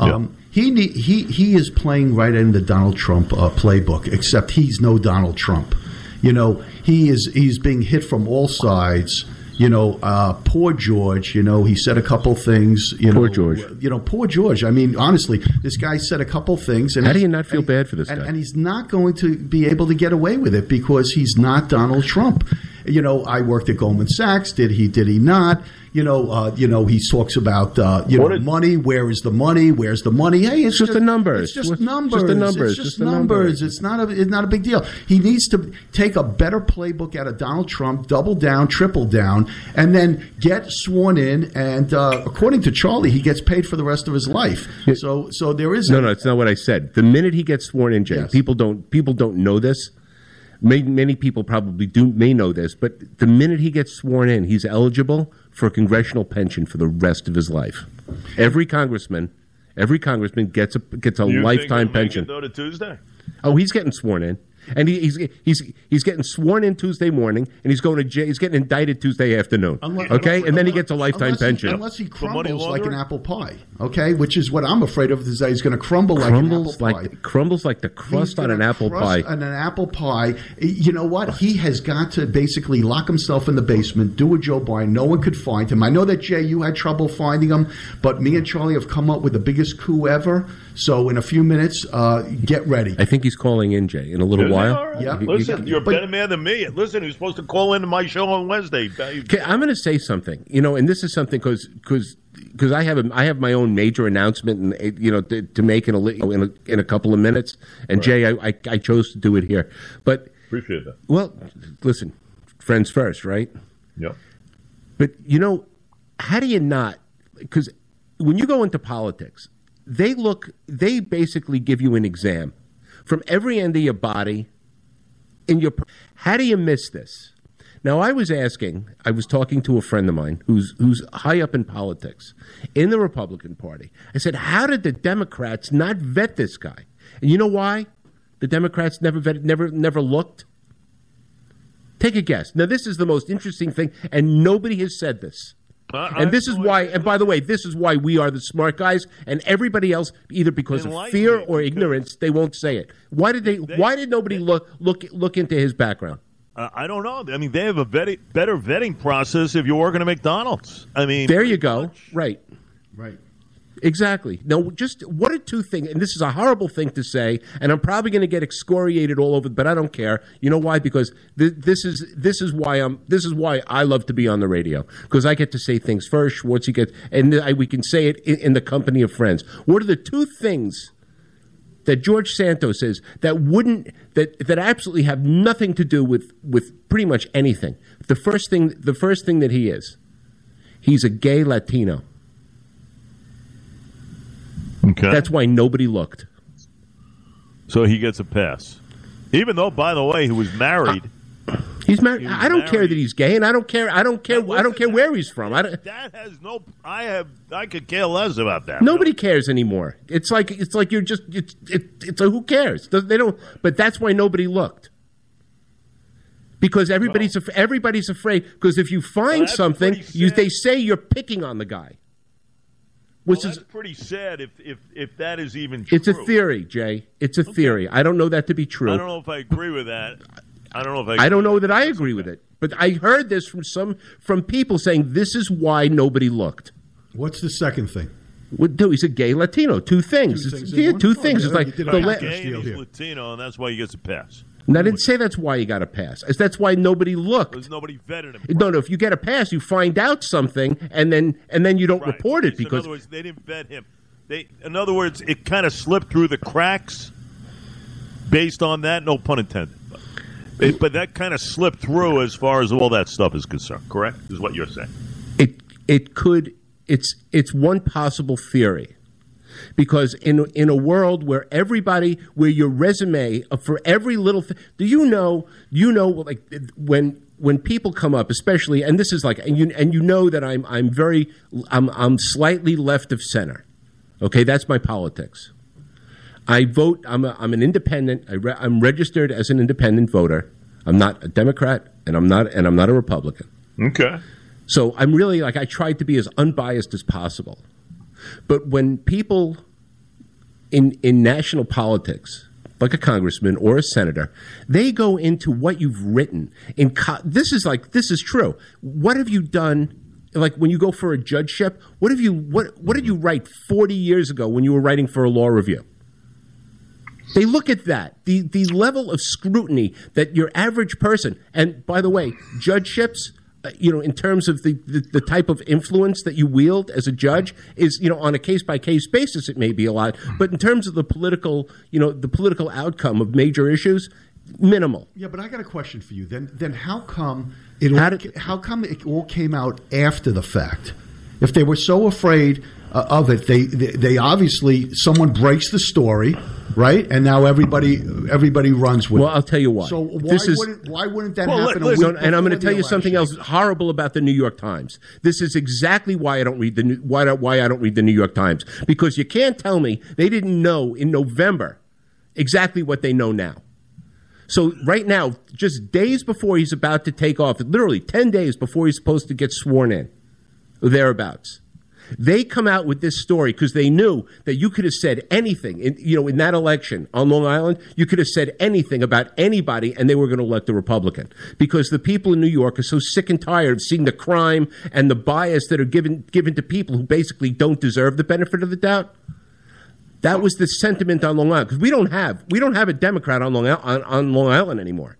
Um, He he he is playing right in the Donald Trump uh, playbook, except he's no Donald Trump. You know, he is he's being hit from all sides. You know, uh, poor George. You know, he said a couple things. You Poor know, George. You know, poor George. I mean, honestly, this guy said a couple things. And How do you not feel bad for this and, guy? And he's not going to be able to get away with it because he's not Donald Trump. You know, I worked at Goldman Sachs. Did he? Did he not? You know, uh, you know, he talks about uh, you know What money. Where is the money? Where's the money? Hey, it's just the numbers. It's just numbers. just the numbers. It's just, Just numbers. numbers. It's not a. It's not a big deal. He needs to take a better playbook out of Donald Trump, double down, triple down, and then get sworn in. And uh, according to Charlie, he gets paid for the rest of his life. So, so there is No, a, no, it's not what I said. The minute he gets sworn in, Jay, Yes. people don't people don't know this. Many, many people probably do may know this, but the minute he gets sworn in, he's eligible for a congressional pension for the rest of his life. Every congressman, every congressman gets a gets a You think lifetime he'll make pension. it, though, to Tuesday. Oh, he's getting sworn in, and he, he's he's he's getting sworn in Tuesday morning, and he's going to jail. He's getting indicted Tuesday afternoon. Unless- okay, and then he gets a lifetime unless he- pension. unless he crumbles like an apple pie. Okay, which is what I'm afraid of. Is that he's going to crumble like an crumbles apple like pie. crumbles like the crust on an apple crust pie. On an apple pie. You know what? He has got to basically lock himself in the basement, do a Joe Biden. No one could find him. I know that Jay, you had trouble finding him, but me and Charlie have come up with the biggest coup ever. So in a few minutes, uh, get ready. I think he's calling in, Jay, in a little Is he? while. All right. Yeah. Listen, you're a But- better man than me. Listen, you're supposed to call into my show on Wednesday. Okay, I'm going to say something. You know, and this is something because because I have a, I have my own major announcement and uh, you know to, to make in a, li- in a in a couple of minutes. And Jay, I, I I chose to do it here, but Appreciate that. well, listen. friends first, right? Yep. But you know, how do you not? Because when you go into politics, they look, they basically give you an exam from every end of your body. In your, how do you miss this? Now, I was asking, I was talking to a friend of mine who's who's high up in politics in the Republican Party. I said, how did the Democrats not vet this guy? And you know why? The Democrats never vetted, never never looked. Take a guess. Now, this is the most interesting thing, and nobody has said this. Uh, and I- this is why, and by the way, this is why we are the smart guys, and everybody else, either because of fear or ignorance, they won't say it. Why did they? why did nobody look look look into his background? Uh, I don't know. I mean, they have a vetting, better vetting process if you're working at McDonald's. I mean, There you go. Right. Right. Exactly. Now, just what are two things? And this is a horrible thing to say, and I'm probably going to get excoriated all over, but I don't care. You know why? Because th- this is this is why I'm this is why I love to be on the radio because I get to say things first. Schwartzy gets, and I, we can say it in, in the company of friends. What are the two things? That George Santos says that wouldn't that that absolutely have nothing to do with with pretty much anything. The first thing the first thing that he is, he's a gay Latino. Okay. That's why nobody looked. so he gets a pass, even though, by the way, he was married. Uh, he's married. He I don't care that he's gay, and I don't care. I don't care. I don't care where he's from. I don't, that has no. I have. I could care less about that. nobody cares anymore. It's like it's like you're just it's it, it's a who cares? They don't. But that's why nobody looked. Because everybody's af- everybody's afraid. Because if you find that's something, you they say you're picking on the guy, which Well, is that's pretty sad if if if that is even true. it's a theory, Jay. It's a theory. I don't know that to be true. I don't know if I agree with that. I don't know if I. I don't know with that I agree with it. But I heard this from some from people saying this is why nobody looked. What's the second thing? What do? He's a gay Latino. Two things. Two It's- things in yeah, one? two Oh, things. yeah, It's like the a la- Gay and he's. Latino, and that's why he gets a pass. And I didn't say that's why he got a pass. That's why nobody looked. Because nobody vetted him. No, no. If you get a pass, you find out something, and then and then you don't Right. report it So because in other words, they didn't vet him. They, in other words, it kind of slipped through the cracks. Based on that, no pun intended. But, it, but that kind of slipped through as far as all that stuff is concerned. Correct, is what you're saying. it it could. It's it's one possible theory. Because in in a world where everybody, where your resume for every little thing, do you know? You know, like when when people come up, especially, and this is like, and you and you know that I'm I'm very I'm I'm slightly left of center. Okay, that's my politics. I vote. I'm a, I'm an independent. I re, I'm registered as an independent voter. I'm not a Democrat, and I'm not and I'm not a Republican. Okay. So I'm really like I tried to be as unbiased as possible. But when people in in national politics, like a congressman or a senator, they go into what you've written in co- this is like this is true. What have you done like when you go for a judgeship, what have you what what did you write 40 years ago when you were writing for a law review? They look at that, the, the level of scrutiny that your average person, and by the way, judgeships, you know, in terms of the, the, the type of influence that you wield as a judge, is, you know, on a case by case basis, it may be a lot, but in terms of the political, you know, the political outcome of major issues, minimal. Yeah, but I got a question for you. Then, then how come it? How did- how come it all came out after the fact? If they were so afraid uh, of it, they, they they obviously someone breaks the story, right? And now everybody everybody runs with. Well, it. I'll tell you why. So why This is- wouldn't why wouldn't that Well, happen? listen- and I'm going to tell you something else horrible about the New York Times. This is exactly why I don't read the New- why why I don't read the New York Times because you can't tell me they didn't know in November exactly what they know now. So right now, just days before he's about to take off, literally ten days before he's supposed to get sworn in, thereabouts. They come out with this story because they knew that you could have said anything. In, you know, in that election on Long Island, you could have said anything about anybody, and they were going to elect the Republican because the people in New York are so sick and tired of seeing the crime and the bias that are given given to people who basically don't deserve the benefit of the doubt. That was the sentiment on Long Island because we don't have we don't have a Democrat on Long Island, on, on Long Island anymore.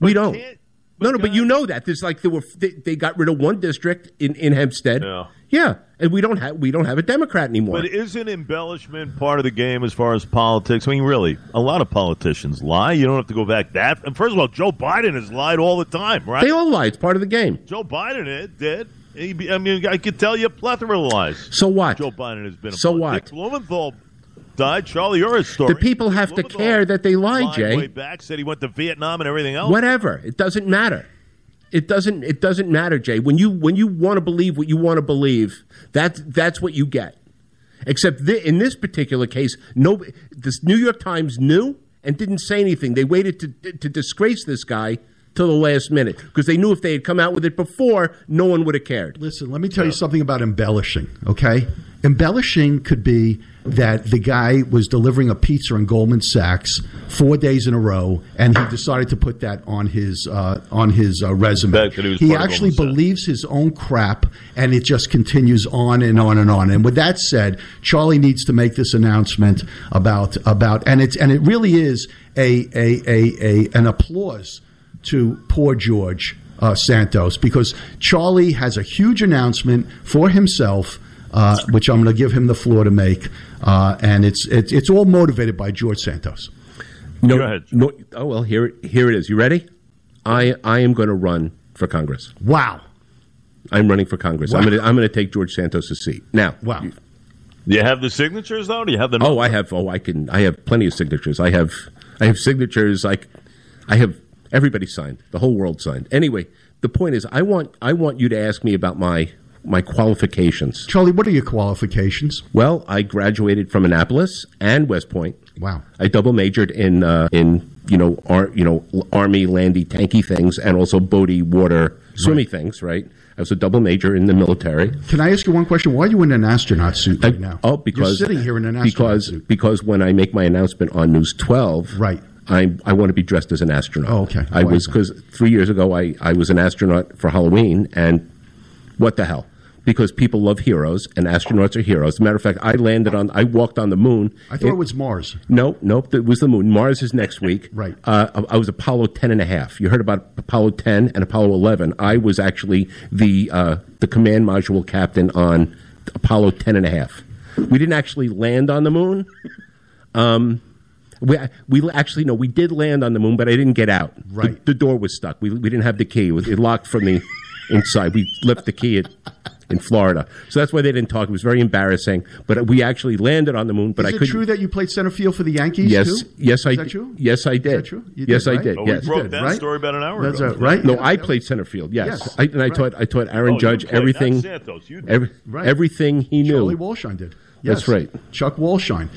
we don't. can't- no, no, but you know that there's like there were they, they got rid of one district in in Hempstead. Yeah. Yeah, and we don't have we don't have a Democrat anymore. But isn't embellishment part of the game as far as politics? I mean, really, a lot of politicians lie. You don't have to go back that. And first of all, Joe Biden has lied all the time, right? they all lie. It's part of the game. Joe Biden did. He, I mean, I could tell you a plethora of lies. So what? Joe Biden has been. A So what? Dick Blumenthal died. Charlie, you're his story. The people have to care that they lied, lied Jay. Way back, said he went to Vietnam and everything else. Whatever. It doesn't matter. It doesn't. It doesn't matter, Jay. When you when you want to believe what you want to believe, that's that's what you get. Except thi- in this particular case, no. This New York Times knew and didn't say anything. They waited to to disgrace this guy till the last minute because they knew if they had come out with it before, no one would have cared. Listen, let me tell you something about embellishing, okay? Embellishing could be that the guy was delivering a pizza in Goldman Sachs four days in a row, and he decided to put that on his uh, on his uh, resume. He he actually Sachs. believes his own crap, and it just continues on and on and on. And with that said, Charlie needs to make this announcement about about, and it's and it really is a a a, a an applause to poor George uh, Santos because Charlie has a huge announcement for himself, uh, which I'm going to give him the floor to make, uh, and it's, it's it's all motivated by George Santos. No, Go ahead. no. Oh well, here here it is. You ready? I I am going to run for Congress. Wow, I'm running for Congress. I'm going to I'm going to take George Santos' seat now. wow. Do you have the signatures though? Do you have the? Oh, I have. Oh, I can. I have plenty of signatures. I have. I have signatures. Like, I have everybody signed. The whole world signed. Anyway, the point is, I want. I want you to ask me about my my qualifications. Charlie, what are your qualifications? Well, I graduated from Annapolis and West Point. Wow. I double majored in uh, in you know ar- you know army landy tanky things and also boaty water swimmy things. Right. I was a double major in the military. Can I ask you one question? Why are you in an astronaut suit right now? Oh, because you're sitting here in an astronaut because suit. because when I make my announcement on News 12, Right. I I want to be dressed as an astronaut. Oh, okay. I Why was because three years ago I I was an astronaut for Halloween, and what the hell? Because people love heroes, and astronauts are heroes. As a matter of fact, I landed on, I walked on the moon. I thought it was Mars. No, nope, it was the moon. Mars is next week. Right. Uh, I was Apollo 10 and a half. You heard about Apollo 10 and Apollo 11. I was actually the, uh, the command module captain on Apollo 10 and a half. We didn't actually land on the moon. Um, we, we actually, no, we did land on the moon, but I didn't get out. The- Right. The, door was stuck. We, we didn't have the key. It, was, it locked from the inside. We left the key at, in Florida. So that's why they didn't talk. It was very embarrassing. But we actually landed on the moon, but Is I it couldn't. true that you played center field for the Yankees? Yes, too? yes, I Is that did. true? Yes, I did. Is that true? You yes, did, I did. Oh, yes, we broke did, that right? story about an hour That's ago. uh, right. No, Yeah, I yeah. played center field. Yes, Yes, I, and I right. taught. I taught Aaron Oh, Judge played, not everything. Santos, you did. Every, Right. Everything he knew. Charlie Walshine did. Yes. That's right. Chuck Walshine.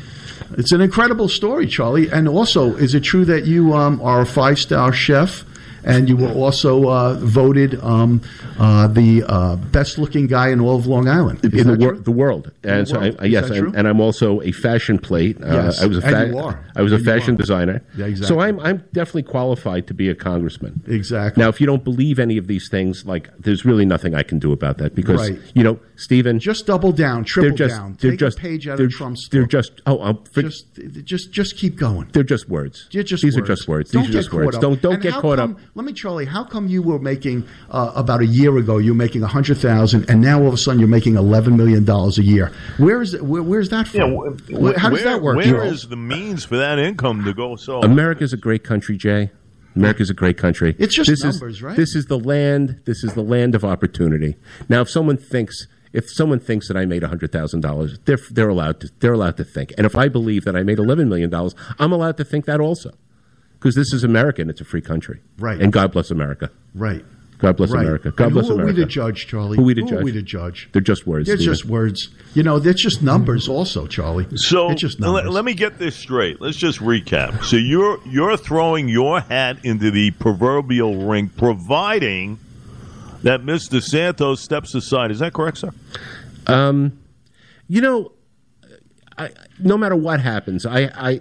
It's an incredible story, Charlie. And also, is it true that you um, are a five star chef? And you were also uh, voted um, uh, the uh, best looking guy in all of Long Island. Is in the, wor- the world, and the so world? I, yes, that and, I'm also a fashion plate. Uh, Yes, I was a are. I was a And you fashion designer. Yeah, exactly. So I'm I'm definitely qualified to be a congressman. Exactly. Now, if you don't believe any of these things, like there's really nothing I can do about that because Right. you know, Stephen, just double down, triple just down. they're Take just a page out of Trump's They're book. just oh, I'm, for, just, just, just keep going. they're just words. Just These words. are just words. Don't These are just words. Don't don't And get caught up. Let me, Charlie. How come you were making uh, about a year ago? You were making a hundred thousand, and now all of a sudden you're making eleven million dollars a year. Where is? Where, where's that from? Yeah, wh- Where- how does where- that work? Where Charlie? is the means for that income to go so? America's a great country, Jay. America's a great country. It's just this numbers, is, right? This is the land. This is the land of opportunity. Now, if someone thinks, if someone thinks that I made hundred thousand dollars, they're they're allowed to they're allowed to think. And if I believe that I made eleven million dollars, I'm allowed to think that also, because this is America and it's a free country. Right. And God bless America. right. God bless Right. America. God And bless who America. are we to judge, Charlie? Who are we to Are judge? we to judge? They're just words. They're Stephen. just words. You know, they're just numbers. Also, Charlie. So it's just let, numbers. let me get this straight. Let's just recap. So you're you're throwing your hat into the proverbial ring, providing that Mr. Santos steps aside. Is that correct, sir? Um, You know, I, no matter what happens, I, I,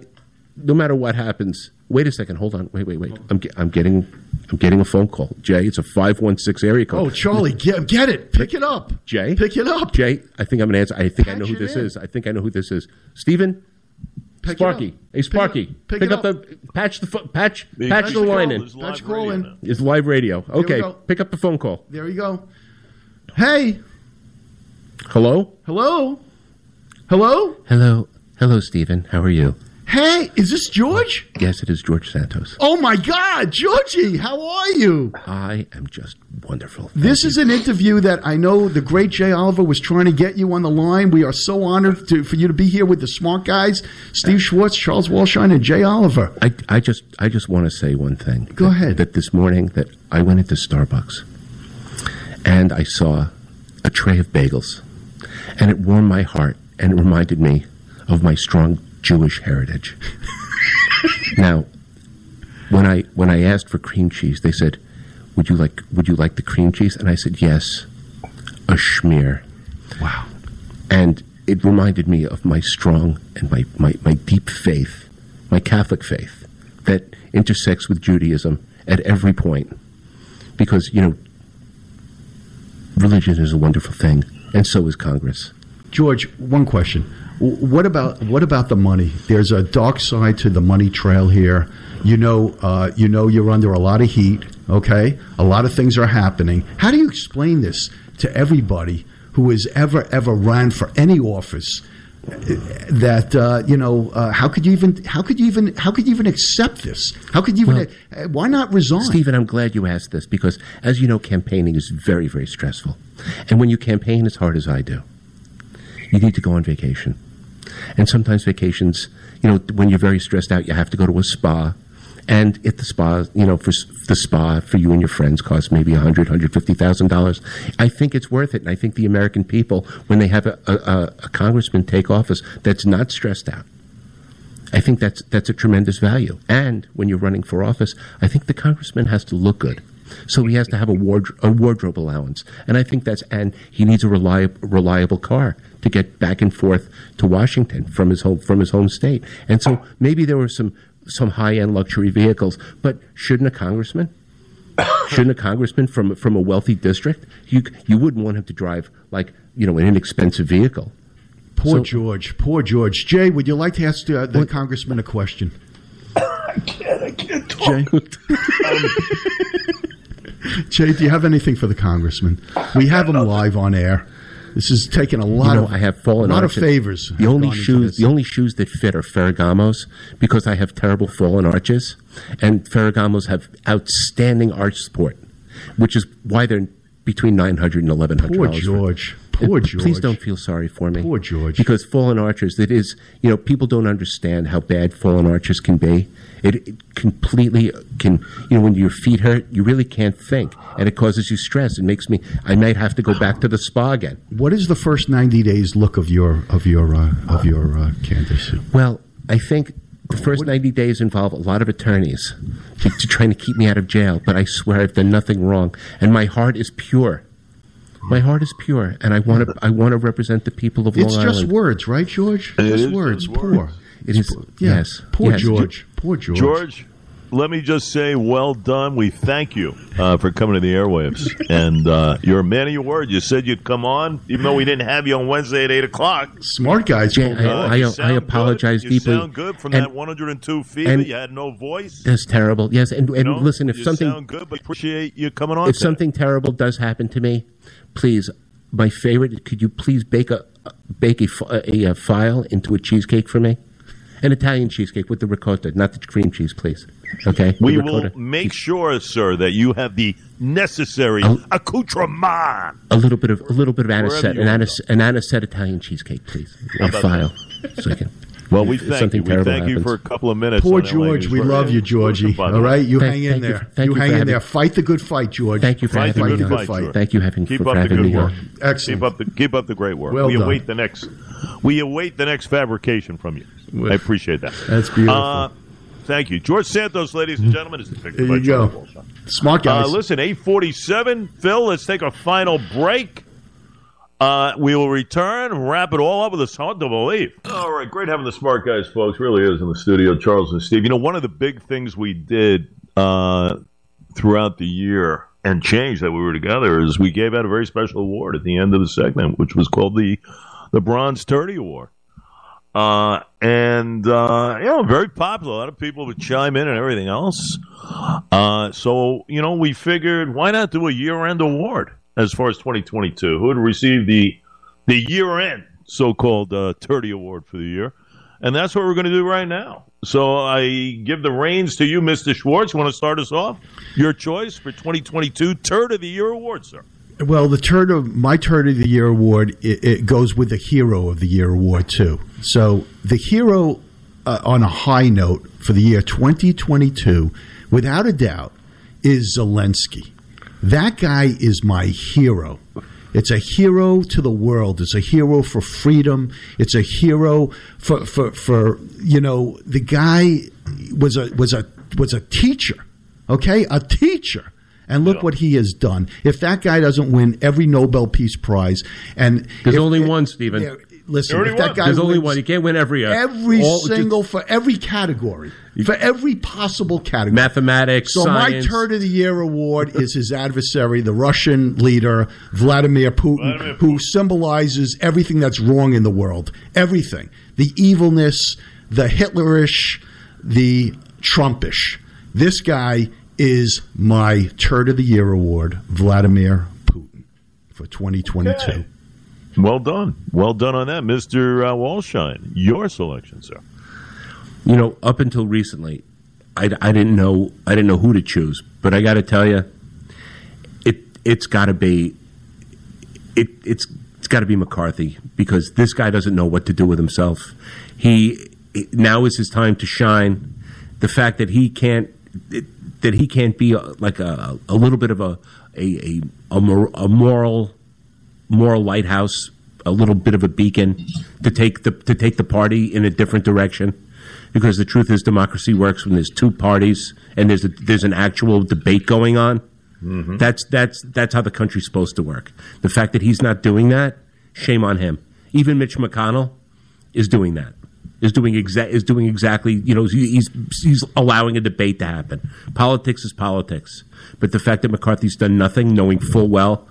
no matter what happens. Wait a second. Hold on. Wait, wait, wait. I'm, ge- I'm getting, I'm getting a phone call. Jay, it's a five one six area code. Oh, Charlie, get, get it. Pick it up. Jay, Pick it up. Jay, I think I'm gonna answer. I think I know Patch who it this in. is. I think I know who this is. Stephen, Pick it Sparky. up. Hey, Sparky, up. Pick, pick it up the patch the pho- patch The- patch Patch the the line in. There's live Patch call radio in. It's live radio. we Okay, go. pick up the phone call. There you go. Hey, Hello? Hello? Hello? Hello. Hello, Stephen. How are you? Hey, is this George? Yes, it is George Santos. Oh my God, Georgie, how are you? I am just wonderful. This is an interview that I know the great Jay Oliver was trying to get you on the line. We are so honored to, for you to be here with the smart guys, Steve Schwartz, Charles Walshine, and Jay Oliver. I, I just I just want to say one thing. Go That- ahead. That this morning that I went into Starbucks and I saw a tray of bagels, and it warmed my heart and it reminded me of my strong Jewish heritage. now, when I when I asked for cream cheese, they said, "Would you like Would you like the cream cheese?" And I said, "Yes." A schmear. Wow. And it reminded me of my strong and my, my, my deep faith, my Catholic faith, that intersects with Judaism at every point. Because, you know, religion is a wonderful thing, and so is Congress. George, one question. What about what about the money? There's a dark side to the money trail here. You know, uh, you know, you're under a lot of heat. Okay, a lot of things are happening. How do you explain this to everybody who has ever ever ran for any office? uh, That uh, you know, uh, how could you even how could you even how could you even accept this? How could you even? uh, why not resign? Stephen, I'm glad you asked this because, as you know, campaigning is very, very stressful. And when you campaign as hard as I do, you need to go on vacation. And sometimes vacations, you know, when you're very stressed out, you have to go to a spa. And if the spa, you know, for the spa for you and your friends costs maybe a hundred, hundred fifty thousand dollars, I think it's worth it. And I think the American people, when they have a, a, a- congressman take office that's not stressed out, I think that's that's a tremendous value. And when you're running for office, I think the congressman has to look good. So he has to have a, ward- a wardrobe allowance, and I think that's and he needs a reliable reliable car to get back and forth to Washington from his home from his home state. And so maybe there were some some high end luxury vehicles, but shouldn't a congressman shouldn't a congressman from from a wealthy district you you wouldn't want him to drive like you know an inexpensive vehicle. Poor So- George. Poor George. Jay, would you like to ask uh, the congressman a question? i can't. i can't. Jay, do you have anything for the congressman? We have him live on air. This is taking a lot you know, of I have fallen a lot of favors. The only shoes, the only shoes that fit are Ferragamos because I have terrible fallen arches, and Ferragamos have outstanding arch support, which is why they're between nine hundred and eleven hundred Poor. George. Poor George. Please don't feel sorry for me. Poor George. Because fallen arches, it is, you know, people don't understand how bad fallen arches can be. It, it completely can, you know, when your feet hurt, you really can't think, and it causes you stress. It makes me, I might have to go back to the spa again. What is the first ninety days look of your of your uh, of your uh, candidacy? Well, I think the first 90 days involve a lot of attorneys to, to trying to keep me out of jail, but I swear I've done nothing wrong. And my heart is pure. My heart is pure, and I want to. I want to represent the people of Long It's Long Island. It's just words, right, George? It just is words. just Poor. words. It is. Yeah. Yes. Poor yes. George. Poor George. George, let me just say, well done. We thank you uh, for coming to the airwaves. And uh, you're a man of your word. You said you'd come on, even though we didn't have you on Wednesday at 8 o'clock. Smart guys. Jay, pulled it I- I- apologize good. You sound good from And- that 102 fever. and- you had no voice. That's terrible. Yes, and, and You know? listen, if you something sound good, but appreciate you coming on. if today. something terrible does happen to me, please, my favorite. Could you please bake a bake a, a, a file into a cheesecake for me? An Italian cheesecake with the ricotta, not the cream cheese, please. Okay, we will make sure, sir, that you have the necessary I'll- accoutrement. a little bit of a little bit of Wherever anisette, you an, wanna anis, an anisette Italian cheesecake, please. A file, so I can. Well, we thank something you. We terrible thank you for a couple of minutes. Poor George, we love you, Georgie. By the All way. right, you Thank- hang in thank you there. thank you hang in there. Fight the good fight, George. Thank you for Fight the good me. fight, on. George. Thank you having Keep for up the having good me. work. Excellent. Keep up the keep up the great work. Well we done. await the next. We await the next fabrication from you. Well, I appreciate that. That's beautiful. Uh, thank you, George Santos, ladies and gentlemen. Is depicted There by you go. Walsh. Smart Uh, guys. listen, eight forty-seven. Phil, let's take a final break. Uh, we will return, wrap it all up with us. Hard to believe. All right, great having the smart guys, folks. Really is in the studio, Charles and Steve. You know, one of the big things we did uh, throughout the year and changed that we were together is we gave out a very special award at the end of the segment, which was called the the Bronze Turdy Award. Uh, and uh, you know, very popular. A lot of people would chime in and everything else. Uh, so you know, we figured why not do a year-end award as far as 2022? Who would receive the the year end so called uh, Turdy Award for the year. And that's what we're going to do right now. So I give the reins to you, Mr. Schwartz. You Want to start us off? Your choice for 2022 Turd of the Year award, sir. Well, the turd of my turd of the year award it, it goes with the hero of the year award too. So the hero uh, on a high note for the year 2022, without a doubt, is Zelensky. That guy is my hero. It's a hero to the world. It's a hero for freedom. It's a hero for for, for you know the guy was a was a was a teacher. Okay, a teacher. And look Yeah. what he has done. If that guy doesn't win every Nobel Peace Prize, and There's if- only one, Stephen. Yeah, listen, There if that won. guy There's only one. He can't win every uh, every all- single for every category, for every possible category. mathematics, So science. my turn of the year award is his adversary, the Russian leader Vladimir Putin, Vladimir who symbolizes everything that's wrong in the world. Everything. The evilness, the Hitlerish, the Trumpish. This guy is my turd of the year award, Vladimir Putin for 2022. Okay. Well done. Well done on that, Mr. Uh, Walshine. Your selection, sir. you know, up until recently, I, I didn't know I didn't know who to choose. But I got to tell you, it it's got to be it it's it's got to be McCarthy because this guy doesn't know what to do with himself. He now is his time to shine. The fact that he can't that he can't be a, like a, a little bit of a a a, a, mor- a moral moral lighthouse, a little bit of a beacon to take the to take the party in a different direction. Because the truth is, democracy works when there's two parties and there's a, there's an actual debate going on. Mm-hmm. That's that's that's how the country's supposed to work. The fact that he's not doing that, shame on him. Even Mitch McConnell is doing that. Is doing exa- is doing exactly you know he's he's allowing a debate to happen. Politics is politics, but the fact that McCarthy's done nothing, knowing full well,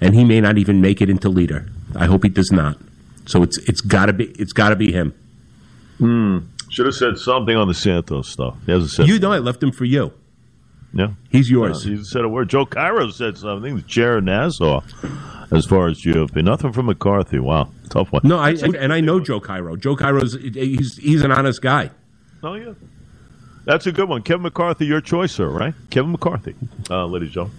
and he may not even make it into leader. I hope he does not. So it's it's got to be it's got to be him. Hmm. Should have said something on the Santos stuff. He hasn't said. You know I left him for you. Yeah. He's yours. he said a word. Joe Cairo said something. The chair of Nassau, as far as GOP. Nothing from McCarthy. Wow, tough one. no, I and I know Joe Cairo. Joe Cairo's he's he's an honest guy. Oh yeah, that's a good one. Kevin McCarthy, your choice, sir. Right? Kevin McCarthy, uh, ladies and gentlemen.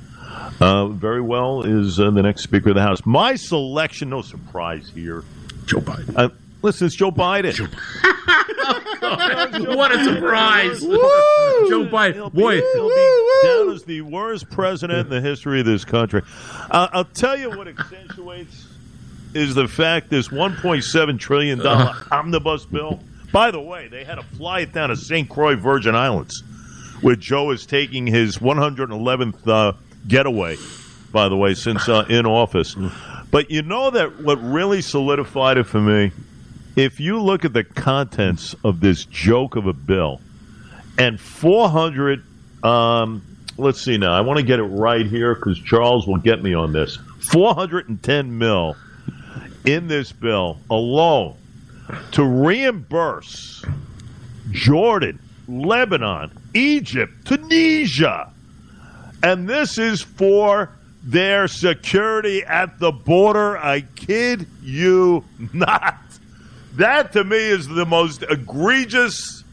Uh, very well is uh, the next Speaker of the House. My selection, no surprise here. Joe Biden. Uh, listen, it's Joe Biden. what a surprise! Joe He'll Biden, be, boy. he'll be down as the worst president in the history of this country. Uh, I'll tell you what accentuates is the fact this 1.7 trillion dollar omnibus bill. By the way, they had to fly it down to St. Croix, Virgin Islands, where Joe is taking his 111th uh, getaway. By the way, since uh, in office, but you know that what really solidified it for me. If you look at the contents of this joke of a bill, and 400 um, let's see now. I want to get it right here because charles will get me on this. 410 mil in this bill alone to reimburse jordan lebanon egypt tunisia. And this is for their security at the border. I kid you not. That to me is the most egregious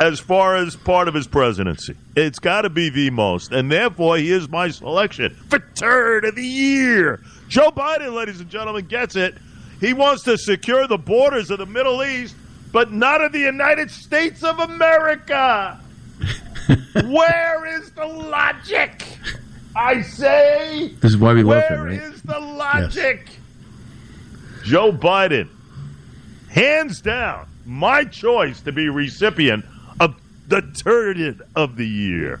as far as part of his presidency. It's got to be the most, and therefore he is my selection for turd of the year. Joe Biden, ladies and gentlemen, gets it. He wants to secure the borders of the Middle East, but not of the United States of America. Where is the logic? I say. This is why we love him, Where right? is the logic? Joe Biden, hands down, my choice to be recipient the Turd of the Year.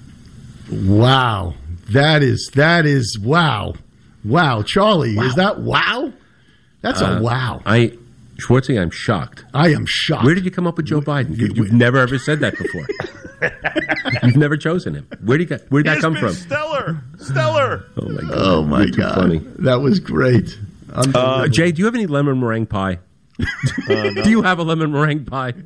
Wow, that is that is wow, wow, Charlie, is that wow? That's Uh, a wow. I Schwartzy, I'm shocked. I am shocked. Where did you come up with Joe Biden? You, have never ever said that before. You've never chosen him. Where did he, where did that come been from? Stellar, stellar. Oh my god! Oh my You're god, funny. that was great. Uh, Jay, do you have any lemon meringue pie? Uh, Do you have a lemon meringue pie? Do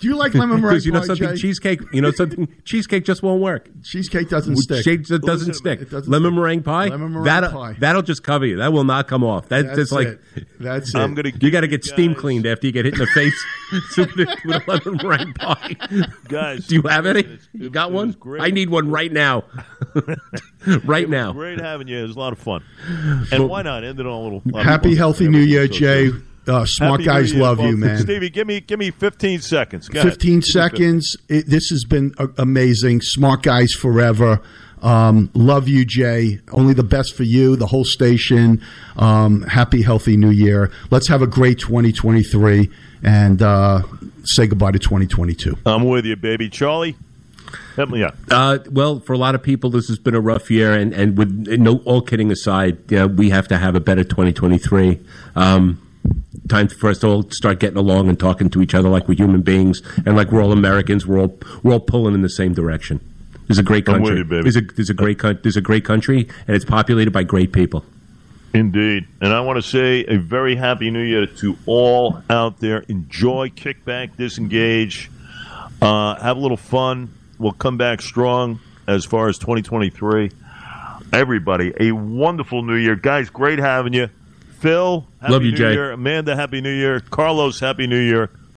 you like lemon meringue Because you know pie, something, Jay? cheesecake. You know something, cheesecake just won't work. Cheesecake doesn't stick. Shade doesn't Listen, stick. it doesn't lemon stick. meringue pie. Lemon meringue that'll, pie. That'll just cover you. That will not come off. That, That's that's like it. That's it. I'm gonna. you got to give get steam cleaned after you get hit in the face with a lemon meringue pie. Guys, Do you have any? it's- You got one? great. I need one right now. right now. Great having you. It was a lot of fun. And why not end it on a little Happy, healthy New Year, Jay. Uh, smart Happy guys Year, love you, man. Stevie, give me give me 15 seconds. Go 15 Give me seconds. It, this has been uh, amazing. Smart guys forever. Um, love you, Jay. Only the best for you, the whole station. Um, happy, healthy New Year. Let's have a great 2023 and uh, say goodbye to 2022. I'm with you, baby. Charlie, help me out. Uh, well, for a lot of people, this has been a rough year, and, and with no all kidding aside, you know, we have to have a better 2023. Um, time for us to all start getting along and talking to each other like we're human beings and like we're all Americans. We're all we're all pulling in the same direction. There's a great country. you, baby. There's a there's a great there's a great country, and it's populated by great people. Indeed. And I want to say a very happy new year to all out there. Enjoy, kick back, disengage, uh, have a little fun. We'll come back strong as far as 2023. Everybody, a wonderful new year. Guys, great having you. Phil, happy Love you, new Jay. year. Amanda, happy new year. Carlos, happy new year.